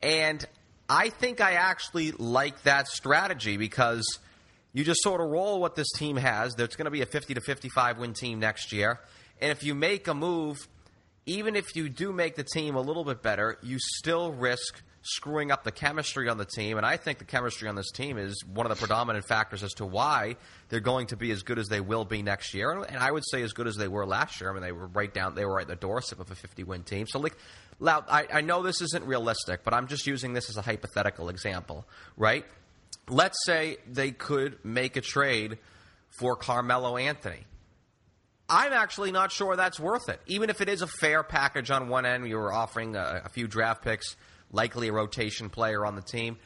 Speaker 1: And I think I actually like that strategy because you just sort of roll what this team has. There's going to be a 50 to 55 win team next year. And if you make a move, even if you do make the team a little bit better, you still risk screwing up the chemistry on the team. And I think the chemistry on this team is one of the predominant factors as to why they're going to be as good as they will be next year. And I would say as good as they were last year. I mean, they were right down, they were right at the doorstep of a 50 win team. So, like, Loud, I, I know this isn't realistic, but I'm just using this as a hypothetical example, right? Let's say they could make a trade for Carmelo Anthony. I'm actually not sure that's worth it. Even if it is a fair package on one end, you were offering a, a few draft picks, likely a rotation player on the team.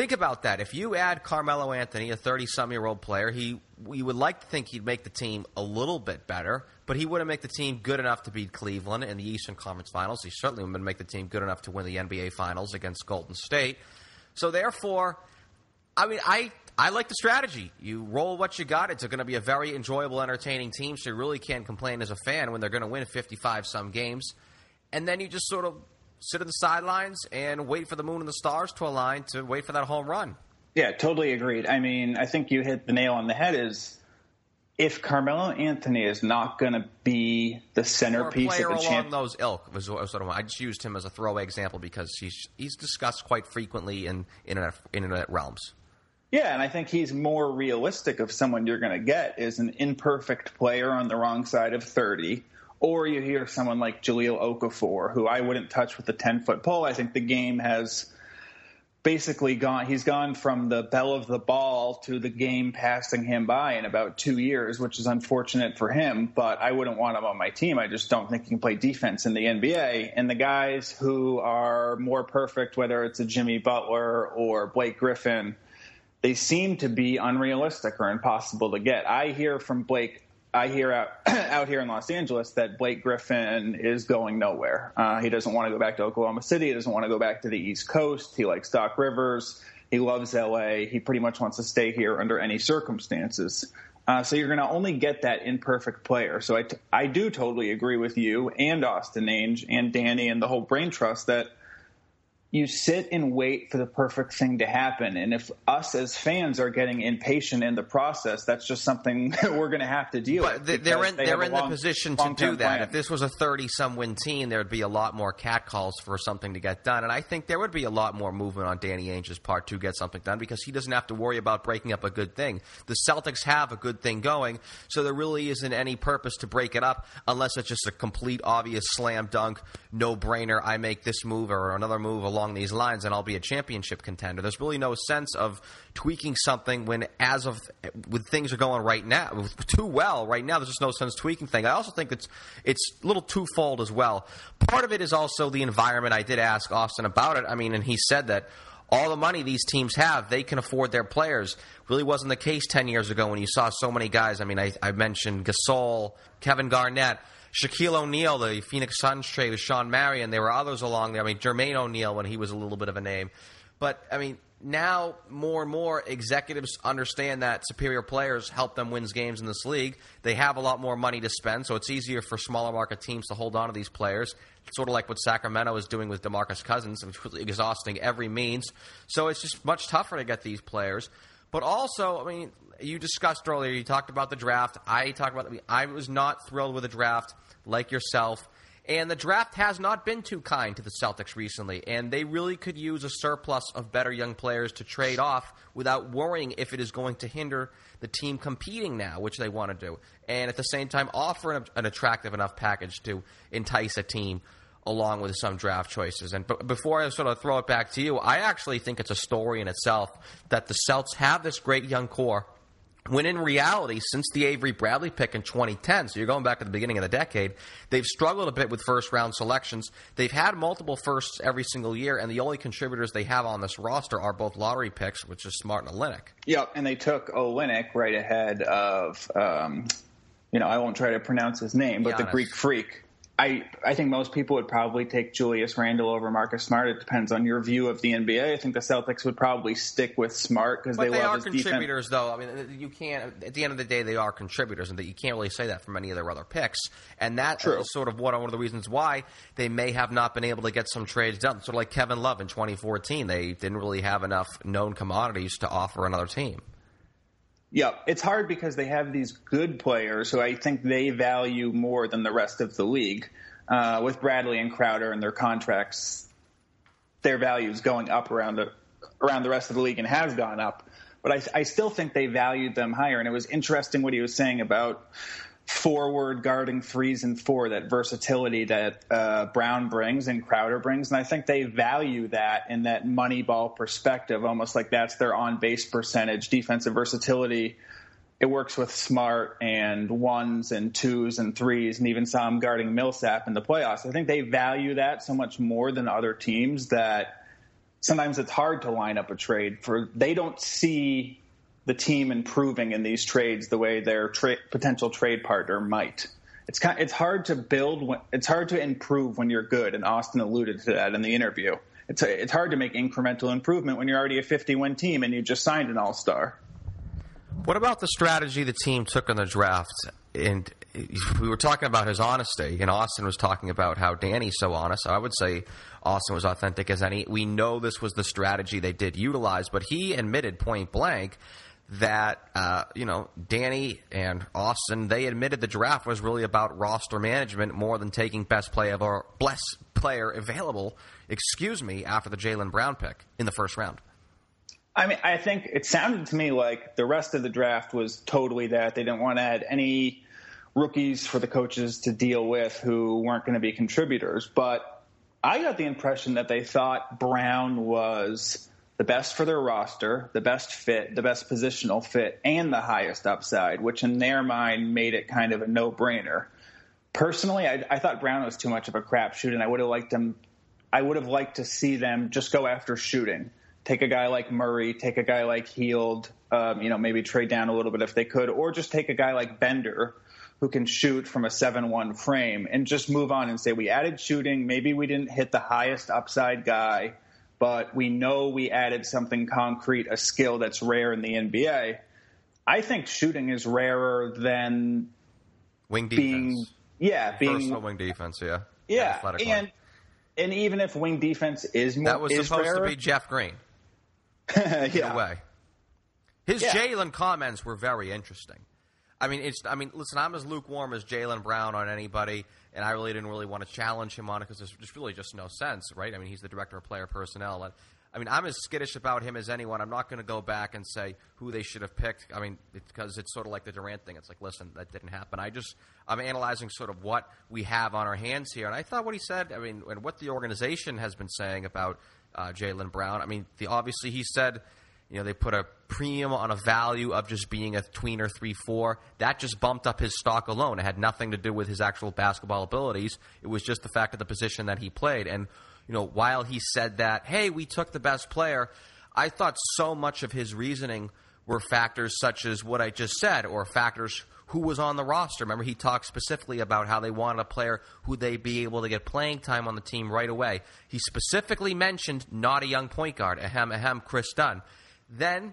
Speaker 1: Think about that. If you add Carmelo Anthony, a 30 some year old player, he we would like to think he'd make the team a little bit better, but he wouldn't make the team good enough to beat Cleveland in the Eastern Conference Finals. He certainly wouldn't make the team good enough to win the NBA Finals against Golden State. So therefore, I mean, I I like the strategy. You roll what you got. It's going to be a very enjoyable, entertaining team. So you really can't complain as a fan when they're going to win 55 some games, and then you just sort of sit on the sidelines and wait for the moon and the stars to align to wait for that home run.
Speaker 5: Yeah, totally agreed. I mean, I think you hit the nail on the head. Is if Carmelo Anthony is not going to be the centerpiece of the
Speaker 1: along
Speaker 5: champ,
Speaker 1: those ilk was was sort of. I just used him as a throwaway example because he's he's discussed quite frequently in internet internet realms.
Speaker 5: yeah, and I think he's more realistic of someone you're going to get is an imperfect player on the wrong side of thirty. Or you hear someone like Jahlil Okafor, who I wouldn't touch with a ten foot pole. I think the game has basically gone he's gone from the bell of the ball to the game passing him by in about two years, which is unfortunate for him, but I wouldn't want him on my team. I just don't think he can play defense in the NBA. And the guys who are more perfect, whether it's a Jimmy Butler or Blake Griffin, they seem to be unrealistic or impossible to get. I hear from Blake I hear out out here in Los Angeles that Blake Griffin is going nowhere. Uh, he doesn't want to go back to Oklahoma City. He doesn't want to go back to the East Coast. He likes Doc Rivers. He loves LA. He pretty much wants to stay here under any circumstances. Uh, so you're going to only get that imperfect player. So I, t- I do totally agree with you and Austin Ainge and Danny and the whole brain trust that you sit and wait for the perfect thing to happen. And if us as fans are getting impatient in the process, that's just something we're going to have to deal
Speaker 1: But
Speaker 5: with.
Speaker 1: th- they're in
Speaker 5: they
Speaker 1: they're
Speaker 5: have a
Speaker 1: in the position to do that.
Speaker 5: plan.
Speaker 1: If this was a thirty some win team, there would be a lot more catcalls for something to get done, and I think there would be a lot more movement on Danny Ainge's part to get something done because he doesn't have to worry about breaking up a good thing. The Celtics have a good thing going, so there really isn't any purpose to break it up unless it's just a complete obvious slam dunk, no brainer. I make this move or another move along these lines, and I'll be a championship contender. There's really no sense of tweaking something when, as of when things are going right now, too well right now. There's just no sense tweaking thing. I also think it's it's a little twofold as well. Part of it is also the environment. I did ask Austin about it. I mean, and he said that all the money these teams have, they can afford their players. Really wasn't the case 10 years ago when you saw so many guys. I mean, I, I mentioned Gasol, Kevin Garnett, Shaquille O'Neal, the Phoenix Suns trade with Shawn Marion. There were others along there. I mean, Jermaine O'Neal when he was a little bit of a name. But, I mean, now more and more executives understand that superior players help them win games in this league. They have a lot more money to spend, so it's easier for smaller market teams to hold on to these players. Sort of like what Sacramento is doing with DeMarcus Cousins, which exhausting every means. So it's just much tougher to get these players. But also, I mean, you discussed earlier. You talked about the draft. I talked about. I was not thrilled with the draft, like yourself. And the draft has not been too kind to the Celtics recently, and they really could use a surplus of better young players to trade off without worrying if it is going to hinder the team competing now, which they want to do, and at the same time offer an, an attractive enough package to entice a team along with some draft choices. And b- before I sort of throw it back to you, I actually think it's a story in itself that the Celts have this great young core When in reality, since the Avery Bradley pick in 2010, so you're going back to the beginning of the decade, they've struggled a bit with first round selections. They've had multiple firsts every single year, and the only contributors they have on this roster are both lottery picks, which is Smart and Olynyk.
Speaker 5: Yep, and they took Olynyk right ahead of, um, you know, I won't try to pronounce his name, but Giannis. the Greek freak. I, I think most people would probably take Julius Randle over Marcus Smart. It depends on your view of the NBA. I think the Celtics would probably stick with Smart because they,
Speaker 1: they
Speaker 5: love
Speaker 1: are contributors, defense. though. I mean, you can't. At the end of the day, they are contributors, and that you can't really say that from any of their other picks. And that True. is sort of what one of the reasons why they may have not been able to get some trades done. Sort of like Kevin Love in 2014, they didn't really have enough known commodities to offer another team.
Speaker 5: Yeah, it's hard because they have these good players who I think they value more than the rest of the league. Uh, with Bradley and Crowder and their contracts, their values going up around the around the rest of the league and has gone up. But I, I still think they valued them higher. And it was interesting what he was saying about forward guarding threes and four, that versatility that uh, Brown brings and Crowder brings. And I think they value that in that money ball perspective, almost like that's their on base percentage, defensive versatility. It works with smart and ones and twos and threes, and even some guarding Millsap in the playoffs. I think they value that so much more than other teams that sometimes it's hard to line up a trade for. They don't see the team improving in these trades the way their tra- potential trade partner might. It's kind it's hard to build when, it's hard to improve when you're good, and Austin alluded to that in the interview. It's a, it's hard to make incremental improvement when you're already a 50 win team and you just signed an all star.
Speaker 1: What about the strategy the team took in the draft? And we were talking about his honesty, and Austin was talking about how Danny's so honest. I would say Austin was authentic as any. We know this was the strategy they did utilize, but he admitted point blank that uh, you know Danny and Austin they admitted the draft was really about roster management more than taking best player or best player available. Excuse me, after the Jaylen Brown pick in the first round.
Speaker 5: I mean, I think it sounded to me like the rest of the draft was totally that they didn't want to add any rookies for the coaches to deal with who weren't going to be contributors. But I got the impression that they thought Brown was the best for their roster, the best fit, the best positional fit, and the highest upside, which in their mind made it kind of a no brainer. Personally, I, I, thought Brown was too much of a crapshoot, and I would have liked them. I would have liked to see them just go after shooting. Take a guy like Murray, take a guy like Hield, um, you know, maybe trade down a little bit if they could, or just take a guy like Bender, who can shoot from a 7-1 frame, and just move on and say we added shooting. Maybe we didn't hit the highest upside guy but we know we added something concrete, a skill that's rare in the NBA. I think shooting is rarer than
Speaker 1: wing
Speaker 5: defense. Being, yeah, being
Speaker 1: personal wing defense. Yeah,
Speaker 5: yeah, and and even if wing defense is more,
Speaker 1: that was supposed
Speaker 5: rarer,
Speaker 1: to be Jeff Green.
Speaker 5: yeah.
Speaker 1: Way, his yeah. Jaylen comments were very interesting. I mean, it's. I mean, listen, I'm as lukewarm as Jaylen Brown on anybody and I really didn't really want to challenge him on it because there's just really just no sense, right? I mean, he's the director of player personnel, and I mean, I'm as skittish about him as anyone. I'm not going to go back and say who they should have picked. I mean, because it's sort of like the Durant thing. It's like, listen, that didn't happen. I just I'm analyzing sort of what we have on our hands here, and I thought what he said. I mean, and what the organization has been saying about uh, Jaylen Brown. I mean, the, obviously he said you know, they put a premium on a value of just being a tweener 3 4. That just bumped up his stock alone. It had nothing to do with his actual basketball abilities. It was just the fact of the position that he played. And, you know, while he said that, hey, we took the best player, I thought so much of his reasoning were factors such as what I just said, or factors who was on the roster. Remember, he talked specifically about how they wanted a player who they'd be able to get playing time on the team right away. He specifically mentioned not a young point guard, ahem, ahem, Kris Dunn. Then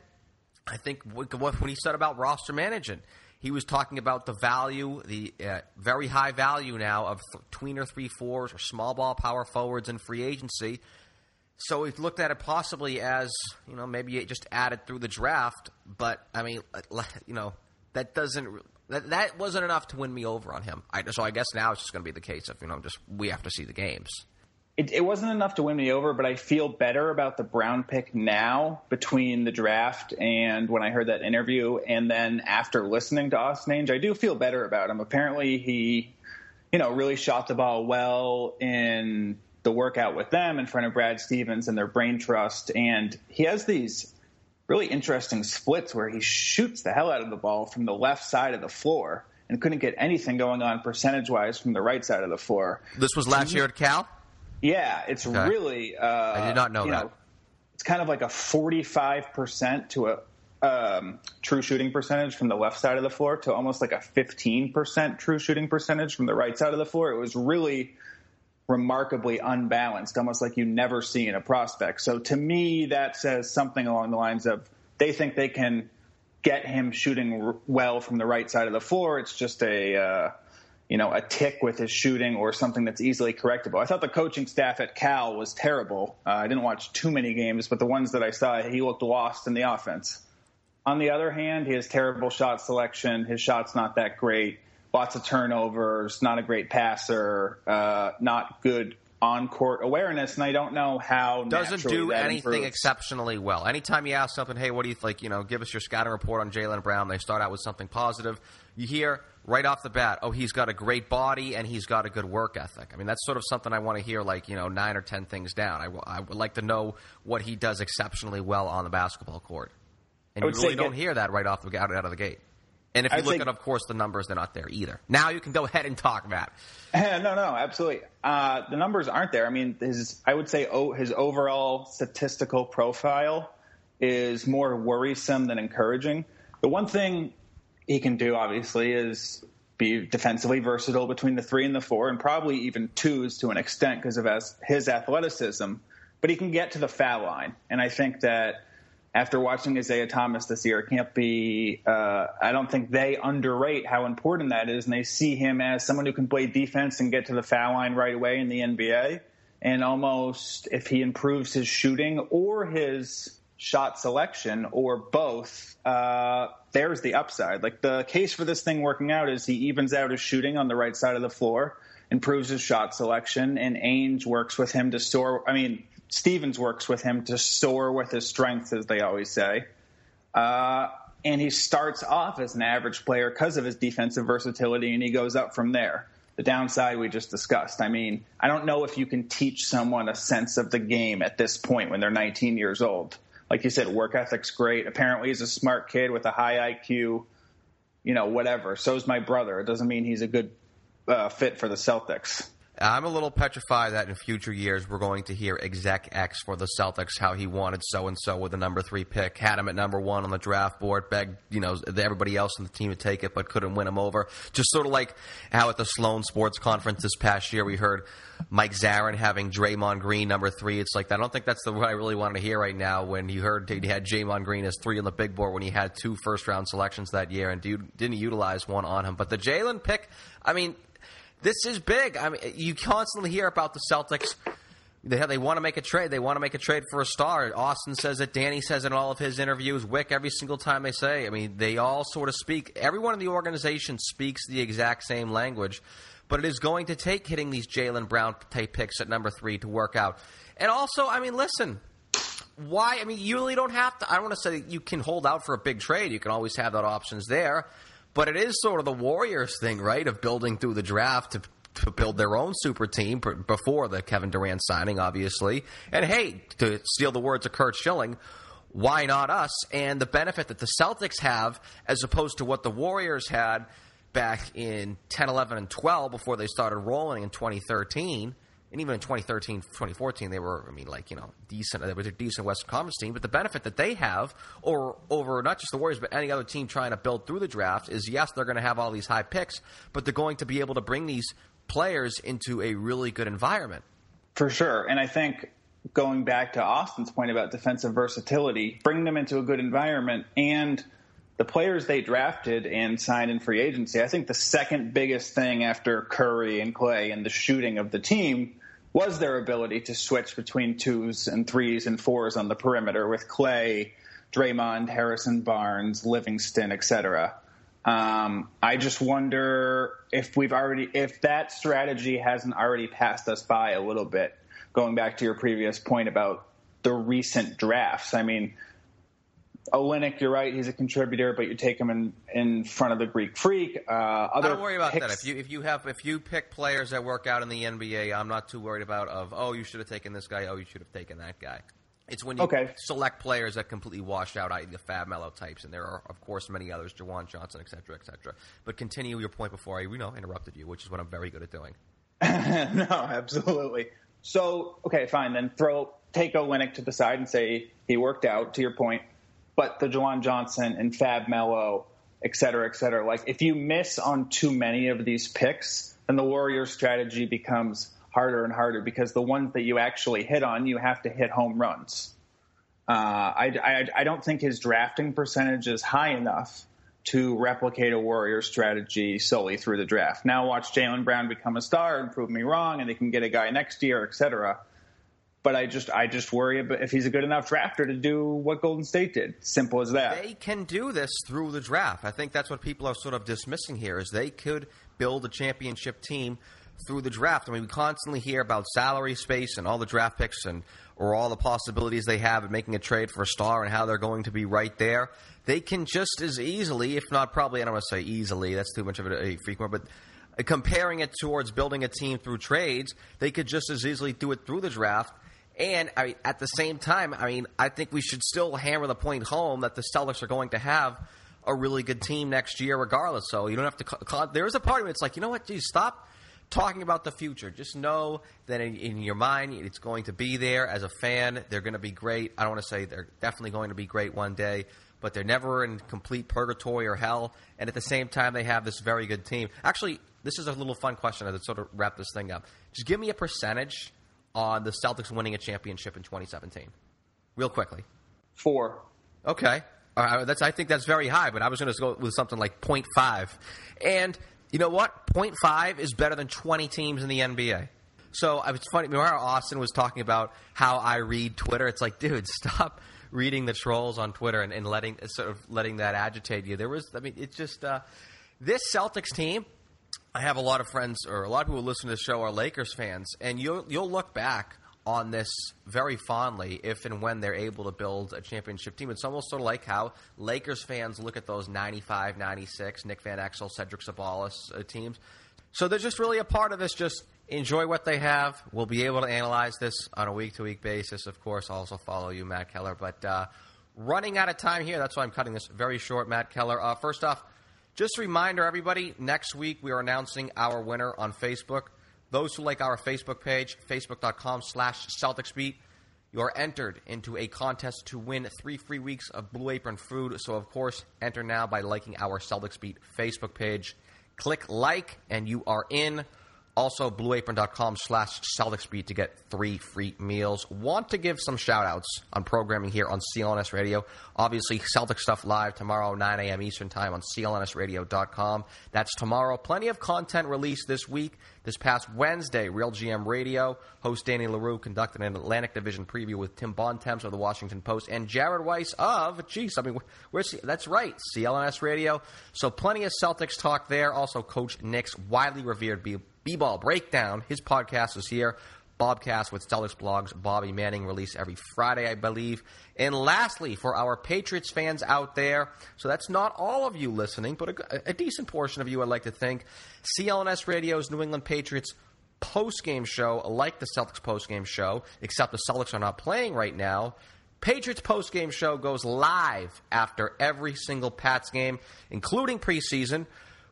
Speaker 1: I think when he said about roster management, he was talking about the value, the uh, very high value now of th- tweener three fours or small ball power forwards in free agency. So he looked at it possibly as you know maybe it just added through the draft, but I mean you know that doesn't that that wasn't enough to win me over on him. I, so I guess now it's just going to be the case of you know just we have to see the games
Speaker 5: it, it, wasn't enough to win me over, but I feel better about the Brown pick now between the draft and when I heard that interview, and then after listening to Austin Ainge, I do feel better about him. Apparently, he, you know, really shot the ball well in the workout with them in front of Brad Stevens and their brain trust, and he has these really interesting splits where he shoots the hell out of the ball from the left side of the floor and couldn't get anything going on percentage wise from the right side of the floor.
Speaker 1: This was last year at Cal?
Speaker 5: Yeah, it's okay. really. Uh, I
Speaker 1: did not know that. Know,
Speaker 5: it's kind of like a 45% to a um, true shooting percentage from the left side of the floor to almost like a 15% true shooting percentage from the right side of the floor. It was really remarkably unbalanced, almost like you never see in a prospect. So to me, that says something along the lines of they think they can get him shooting well from the right side of the floor. It's just a uh, you know a tick with his shooting or something that's easily correctable. I thought the coaching staff at Cal was terrible. Uh, I didn't watch too many games, but the ones that I saw, he looked lost in the offense. On the other hand, he has terrible shot selection. His shot's not that great. Lots of turnovers. Not a great passer. Uh, not good on court awareness, and I don't know how
Speaker 1: doesn't do anything
Speaker 5: improves.
Speaker 1: exceptionally well. Anytime you ask something, hey, what do you like? You know, give us your scouting report on Jaylen Brown. They start out with something positive. You hear right off the bat, oh, he's got a great body and he's got a good work ethic. I mean, that's sort of something I want to hear, like you know, nine or ten things down. I, I would like to know what he does exceptionally well on the basketball court, and you really don't hear that right off the out, out of the gate. And if you look at, of course, the numbers, they're not there either. Now you can go ahead and talk, Matt.
Speaker 5: no, no, absolutely. Uh, the numbers aren't there. I mean, his, I would say oh, his overall statistical profile is more worrisome than encouraging. The one thing he can do, obviously, is be defensively versatile between the three and the four, and probably even twos to an extent because of his athleticism. But he can get to the foul line, and I think that after watching Isaiah Thomas this year, can't be. Uh, I don't think they underrate how important that is, and they see him as someone who can play defense and get to the foul line right away in the NBA. And almost, if he improves his shooting or his shot selection or both, uh, there's the upside. Like the case for this thing working out is he evens out his shooting on the right side of the floor, improves his shot selection, and Ainge works with him to store. I mean, Stevens works with him to soar with his strengths, as they always say. Uh, and he starts off as an average player because of his defensive versatility, and he goes up from there. The downside we just discussed. I mean, I don't know if you can teach someone a sense of the game at this point when they're 19 years old. Like you said, work ethic's great. Apparently, he's a smart kid with a high IQ. You know, whatever. So's my brother. It doesn't mean he's a good uh, fit for the Celtics.
Speaker 1: I'm a little petrified that in future years we're going to hear exec X for the Celtics how he wanted so and so with the number three pick, had him at number one on the draft board, begged you know everybody else in the team to take it, but couldn't win him over. Just sort of like how at the Sloan Sports Conference this past year we heard Mike Zarren having Draymond Green number three. It's like I don't think that's the what I really wanted to hear right now. When you heard he had Draymond Green as three on the big board when he had two first round selections that year and didn't utilize one on him. But the Jaylen pick, I mean, this is big. I mean, you constantly hear about the Celtics. They, they want to make a trade. They want to make a trade for a star. Austin says it. Danny says it in all of his interviews. Wyc, every single time they say. I mean, they all sort of speak. Everyone in the organization speaks the exact same language. But it is going to take hitting these Jaylen Brown type picks at number three to work out. And also, I mean, listen, why? I mean, you really don't have to. I don't want to say you can hold out for a big trade. You can always have that options there. But it is sort of the Warriors thing, right, of building through the draft to, to build their own super team before the Kevin Durant signing, obviously. And hey, to steal the words of Curt Schilling, why not us? And the benefit that the Celtics have as opposed to what the Warriors had back in 10, 11, and 12 before they started rolling in 2013 – and even in 2013, 2014, they were, I mean, like, you know, decent. They were a decent Western Conference team. But the benefit that they have, or over not just the Warriors, but any other team trying to build through the draft, is yes, they're going to have all these high picks, but they're going to be able to bring these players into a really good environment.
Speaker 5: For sure. And I think going back to Austin's point about defensive versatility, bring them into a good environment and the players they drafted and signed in free agency, I think the second biggest thing after Curry and Clay and the shooting of the team was their ability to switch between twos and threes and fours on the perimeter with Clay, Draymond, Harrison Barnes, Livingston, etc. Um, I just wonder if we've already if that strategy hasn't already passed us by a little bit. Going back to your previous point about the recent drafts, I mean, Olynyk, you're right. He's a contributor, but you take him in, in front of the Greek Freak. Uh, other
Speaker 1: I don't worry about
Speaker 5: picks,
Speaker 1: that. If you if you have if you pick players that work out in the NBA, I'm not too worried about of oh you should have taken this guy, oh you should have taken that guy. It's when you
Speaker 5: Okay.
Speaker 1: select players that completely washed out, i.e., the Fab Melo types, and there are, of course, many others, JaJuan Johnson, et cetera, et cetera. But continue your point before I, you know, interrupted you, which is what I'm very good at doing.
Speaker 5: no, absolutely. So, okay, fine. Then throw take Olynyk to the side and say he worked out. To your point, but the JaJuan Johnson and Fab Melo, et cetera, et cetera. Like if you miss on too many of these picks, then the Warriors' strategy becomes harder and harder because the ones that you actually hit on, you have to hit home runs. Uh, I, I, I don't think his drafting percentage is high enough to replicate a Warrior strategy solely through the draft. Now watch Jaylen Brown become a star and prove me wrong, and they can get a guy next year, et cetera. But I just I just worry if he's a good enough drafter to do what Golden State did. Simple as that.
Speaker 1: They can do this through the draft. I think that's what people are sort of dismissing here is they could build a championship team through the draft. I mean, we constantly hear about salary space and all the draft picks and or all the possibilities they have of making a trade for a star and how they're going to be right there. They can just as easily, if not probably, I don't want to say easily, that's too much of a, a word, but comparing it towards building a team through trades, they could just as easily do it through the draft. And I mean, at the same time, I mean, I think we should still hammer the point home that the Celtics are going to have a really good team next year, regardless. So you don't have to. Call, there is a part of me It's like, you know what? Geez, stop talking about the future. Just know that in, in, your mind, it's going to be there. As a fan, they're going to be great. I don't want to say they're definitely going to be great one day, but they're never in complete purgatory or hell. And at the same time, they have this very good team. Actually, this is a little fun question to sort of wrap this thing up. Just give me a percentage on the Celtics winning a championship in 2017, real quickly.
Speaker 5: Four.
Speaker 1: Okay. Uh, that's I think that's very high, but I was going to go with something like 0.5. And you know what? 0.5 is better than 20 teams in the NBA. So it's funny. How Austin was talking about how I read Twitter? It's like, dude, stop reading the trolls on Twitter and, and letting sort of letting that agitate you. There was, I mean, it's just uh, this Celtics team. I have a lot of friends, or a lot of people who listen to the show are Lakers fans, and you'll you'll look back on this very fondly if and when they're able to build a championship team. It's almost sort of like how Lakers fans look at those 95, 96, Nick Van Exel, Cedric Ceballos uh, teams. So they're just really a part of this. Just enjoy what they have. We'll be able to analyze this on a week to week basis. Of course, I'll also follow you, Matt Keller. But uh, running out of time here. That's why I'm cutting this very short, Matt Keller. Uh, first off, just a reminder, everybody, next week we are announcing our winner on Facebook. Those who like our Facebook page, facebook.com slash CelticsBeat, you are entered into a contest to win three free weeks of Blue Apron food. So, of course, enter now by liking our Celtics Beat Facebook page. Click like, and you are in. Also, blueapron.com slash CelticsBeat to get three free meals. Want to give some shout outs on programming here on CLNS Radio. Obviously, Celtic Stuff Live tomorrow, 9 a.m. Eastern Time on CLNSradio.com. That's tomorrow. Plenty of content released this week. This past Wednesday, Real GM Radio, host Danny Leroux conducted an Atlantic Division preview with Tim Bontemps of the Washington Post and Jared Weiss of, geez, I mean, where's, that's right, CLNS Radio. So plenty of Celtics talk there. Also, Coach Nick's widely revered B-Ball Breakdown. His podcast is here. Bobcast with Celtics blogs. Bobby Manning release every Friday, I believe. And lastly, for our Patriots fans out there, so that's not all of you listening, but a, a decent portion of you, I'd like to think. CLNS Radio's New England Patriots post game show, like the Celtics post game show, except the Celtics are not playing right now. Patriots post game show goes live after every single Pats game, including preseason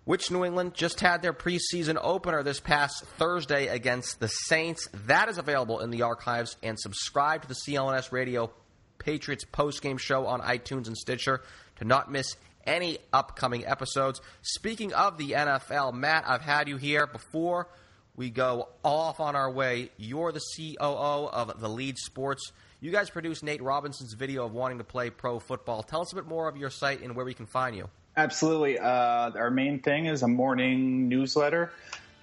Speaker 1: which New England just had their preseason opener this past Thursday against the Saints. That is available in the archives and subscribe to the CLNS Radio Patriots postgame show on iTunes and Stitcher to not miss any upcoming episodes. Speaking of the NFL, Matt, I've had you here before we go off on our way. You're the COO of the Lead Sports. You guys produced Nate Robinson's video of wanting to play pro football. Tell us a bit more of your site and where we can find you.
Speaker 5: Absolutely. Uh, our main thing is a morning newsletter.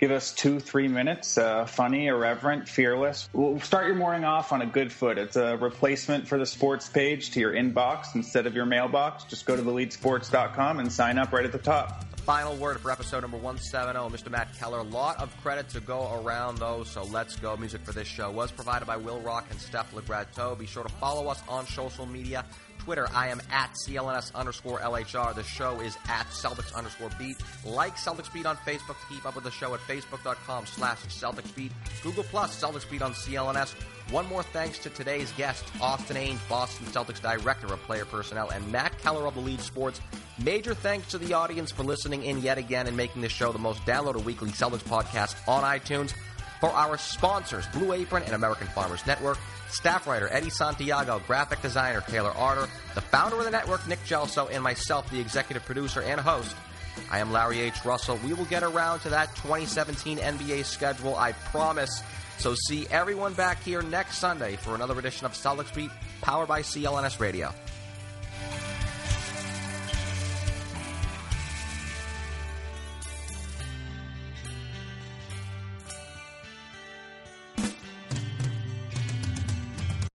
Speaker 5: Give us two, three minutes. Uh, funny, irreverent, fearless. We'll start your morning off on a good foot. It's a replacement for the sports page to your inbox instead of your mailbox. Just go to theleadsports.com and sign up right at the top.
Speaker 1: Final word for episode number 170, Mr. Matt Keller. A lot of credit to go around, though, so let's go. Music for this show was provided by Will Rock and Steph Legrato. Be sure to follow us on social media Twitter, I am at CLNS underscore LHR. The show is at Celtics underscore beat. Like Celtics Beat on Facebook to keep up with the show at facebook.com slash Celtics Beat. Google Plus Celtics Beat on CLNS. One more thanks to today's guests, Austin Ainge, Boston Celtics Director of Player Personnel, and Matt Keller of Elite Sports. Major thanks to the audience for listening in yet again and making this show the most downloaded weekly Celtics podcast on iTunes. For our sponsors, Blue Apron and American Farmers Network, staff writer Eddie Santiago, graphic designer Taylor Arter, the founder of the network Nick Gelso, and myself, the executive producer and host. I am Larry H. Russell. We will get around to that 2017 NBA schedule, I promise. So see everyone back here next Sunday for another edition of Celtics Beat, powered by CLNS Radio.